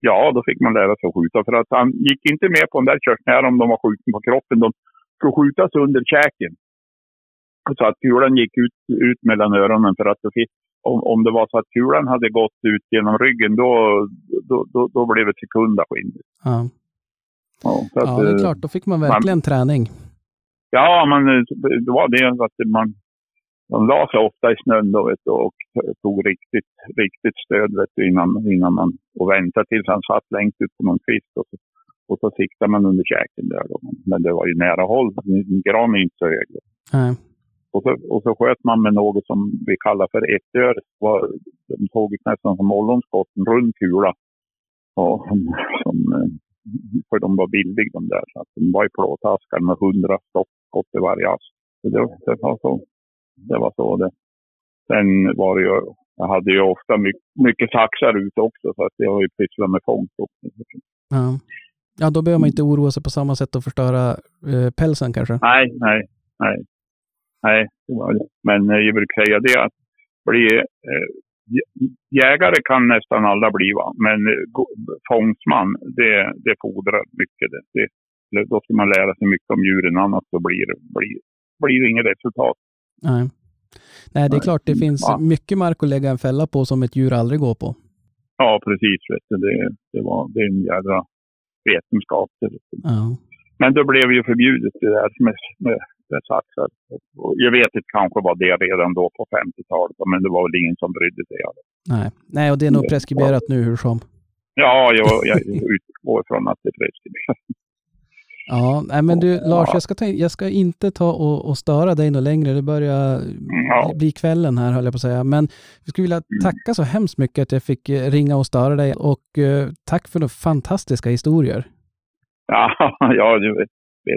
Ja, då fick man lära sig att skjuta. För att han gick inte med på den där körsnära om de var skjuten på kroppen. De skulle skjutas under käken. Så att kulan gick ut, ut mellan öronen. För att om, om det var så att kulan hade gått ut genom ryggen, då, då, då, då blev det sekunda skinn. Ja. Ja, att, ja, det är eh, klart. Då fick man verkligen träning. Ja, men eh, det var det att man... De la sig ofta i snön då, vet du, och tog riktigt, riktigt stöd vet du, innan, innan man... Och väntade tills han satt längst ut på någon kvist. Och så, och så siktade man under käken där. Då. Men det var ju nära håll. Gran är inte så hög. Nej. Och så, och så sköt man med något som vi kallar för ettör. Var- De tog ett nästan som ollonskott, en rund kula. Och, som, som, eh, för de var billiga de där. Så att de var i plåtaskar med hundra skott i varje ask. Så det, det var så. Det var så det. Sen var det ju, jag hade ju ofta mycket, mycket saxar ute också. Så att jag har ju pysslat med fångst också. Ja. Ja, då behöver man inte oroa sig på samma sätt och förstöra eh, pälsen kanske. Nej, nej, nej. Nej. Men eh, jag brukar säga det att bli, eh, jä- jägare kan nästan alla bli, va? men eh, fångstman, det, det fordrar mycket. Det. Det, då ska man lära sig mycket om djuren, annars så blir blir, blir det inget resultat. Nej. Nej, det är klart, det finns Ja. mycket mark att lägga en fälla på som ett djur aldrig går på. Ja, precis. Det, det, var, det är en jädra vetenskap. Det, Ja. Men då blev ju förbjudet det där med, med, med saxar. Jag vet inte, kanske var det redan då på 50-talet, men det var väl ingen som brydde sig. Nej. Nej, och det är nog preskriberat nu hur som. Ja, jag, jag utgår från att det är preskriberat. Ja, nej men du Lars, jag ska, ta, jag ska inte ta och, och störa dig något längre. Det börjar Ja. bli kvällen här höll jag på att säga. Men jag skulle vilja tacka så hemskt mycket att jag fick eh, ringa och störa dig och eh, tack för de fantastiska historier. Ja, ja du vet,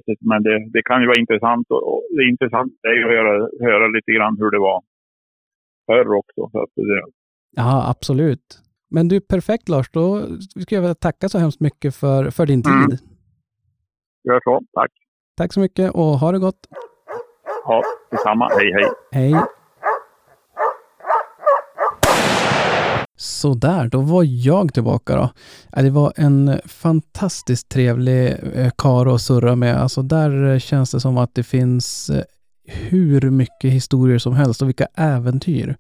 inte, men det, det kan ju vara intressant. Och, och det är intressant det är ju att höra, höra lite grann hur det var förr också. Så att det, Ja, absolut. Men du, perfekt Lars. Då ska jag tacka så hemskt mycket för, för din tid. Mm. Gör så. Tack. Tack så mycket och ha det gott. Ja, detsamma. Hej, hej. Hej. Sådär, då var jag tillbaka då. Det var en fantastiskt trevlig eh, kar att surra med. Alltså där känns det som att det finns eh, hur mycket historier som helst och vilka äventyr.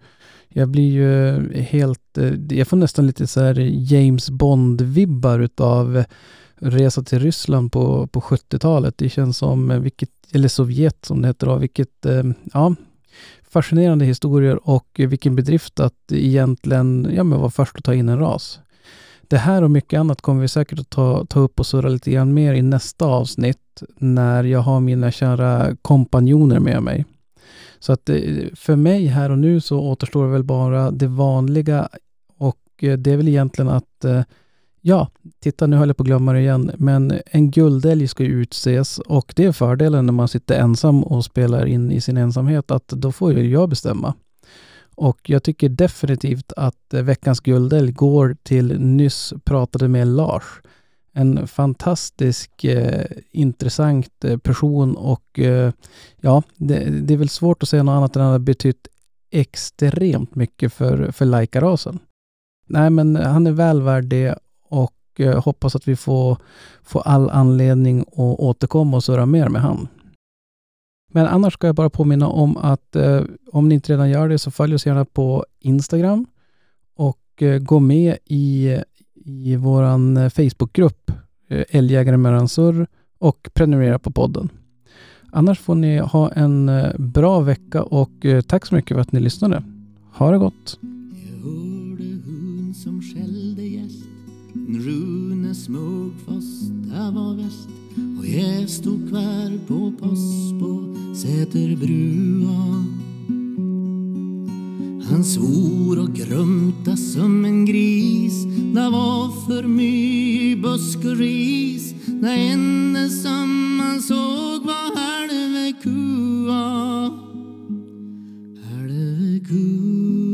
Jag blir ju helt, eh, jag får nästan lite så här James Bond-vibbar utav Resa till Ryssland på, på 70-talet. Det känns som, eh, vilket, eller Sovjet som det heter då, vilket, eh, ja, fascinerande historier och vilken bedrift att egentligen ja, men vara först att ta in en ras. Det här och mycket annat kommer vi säkert att ta, ta upp och surra lite grann mer i nästa avsnitt när jag har mina kära kompanjoner med mig. Så att eh, för mig här och nu så återstår väl bara det vanliga och det är väl egentligen att eh, Ja, titta nu höll jag på att glömma det igen, men en guldälg ska ju utses och det är fördelen när man sitter ensam och spelar in i sin ensamhet att då får ju jag bestämma. Och jag tycker definitivt att veckans guldälg går till nyss pratade med Lars. En fantastisk eh, intressant eh, person och eh, ja, det, det, är väl svårt att säga något annat än att han har betytt extremt mycket för, för Laika-rasen. Nej, men han är väl värd det eh, hoppas att vi får, får all anledning att återkomma och surra mer med han. Men annars ska jag bara påminna om att eh, om ni inte redan gör det så följ oss gärna på Instagram och eh, gå med i, i vår eh, Facebookgrupp eh, Älgjägare med och prenumerera på podden. Annars får ni ha en eh, bra vecka och eh, tack så mycket för att ni lyssnade. Ha det gott! Rune smög fast det var väst och jag stod kvar på post på Säterbrua. Han svor och grumta som en gris. Det var för mycket busk och ris. Det enda som man såg var halve kua. Halve kua.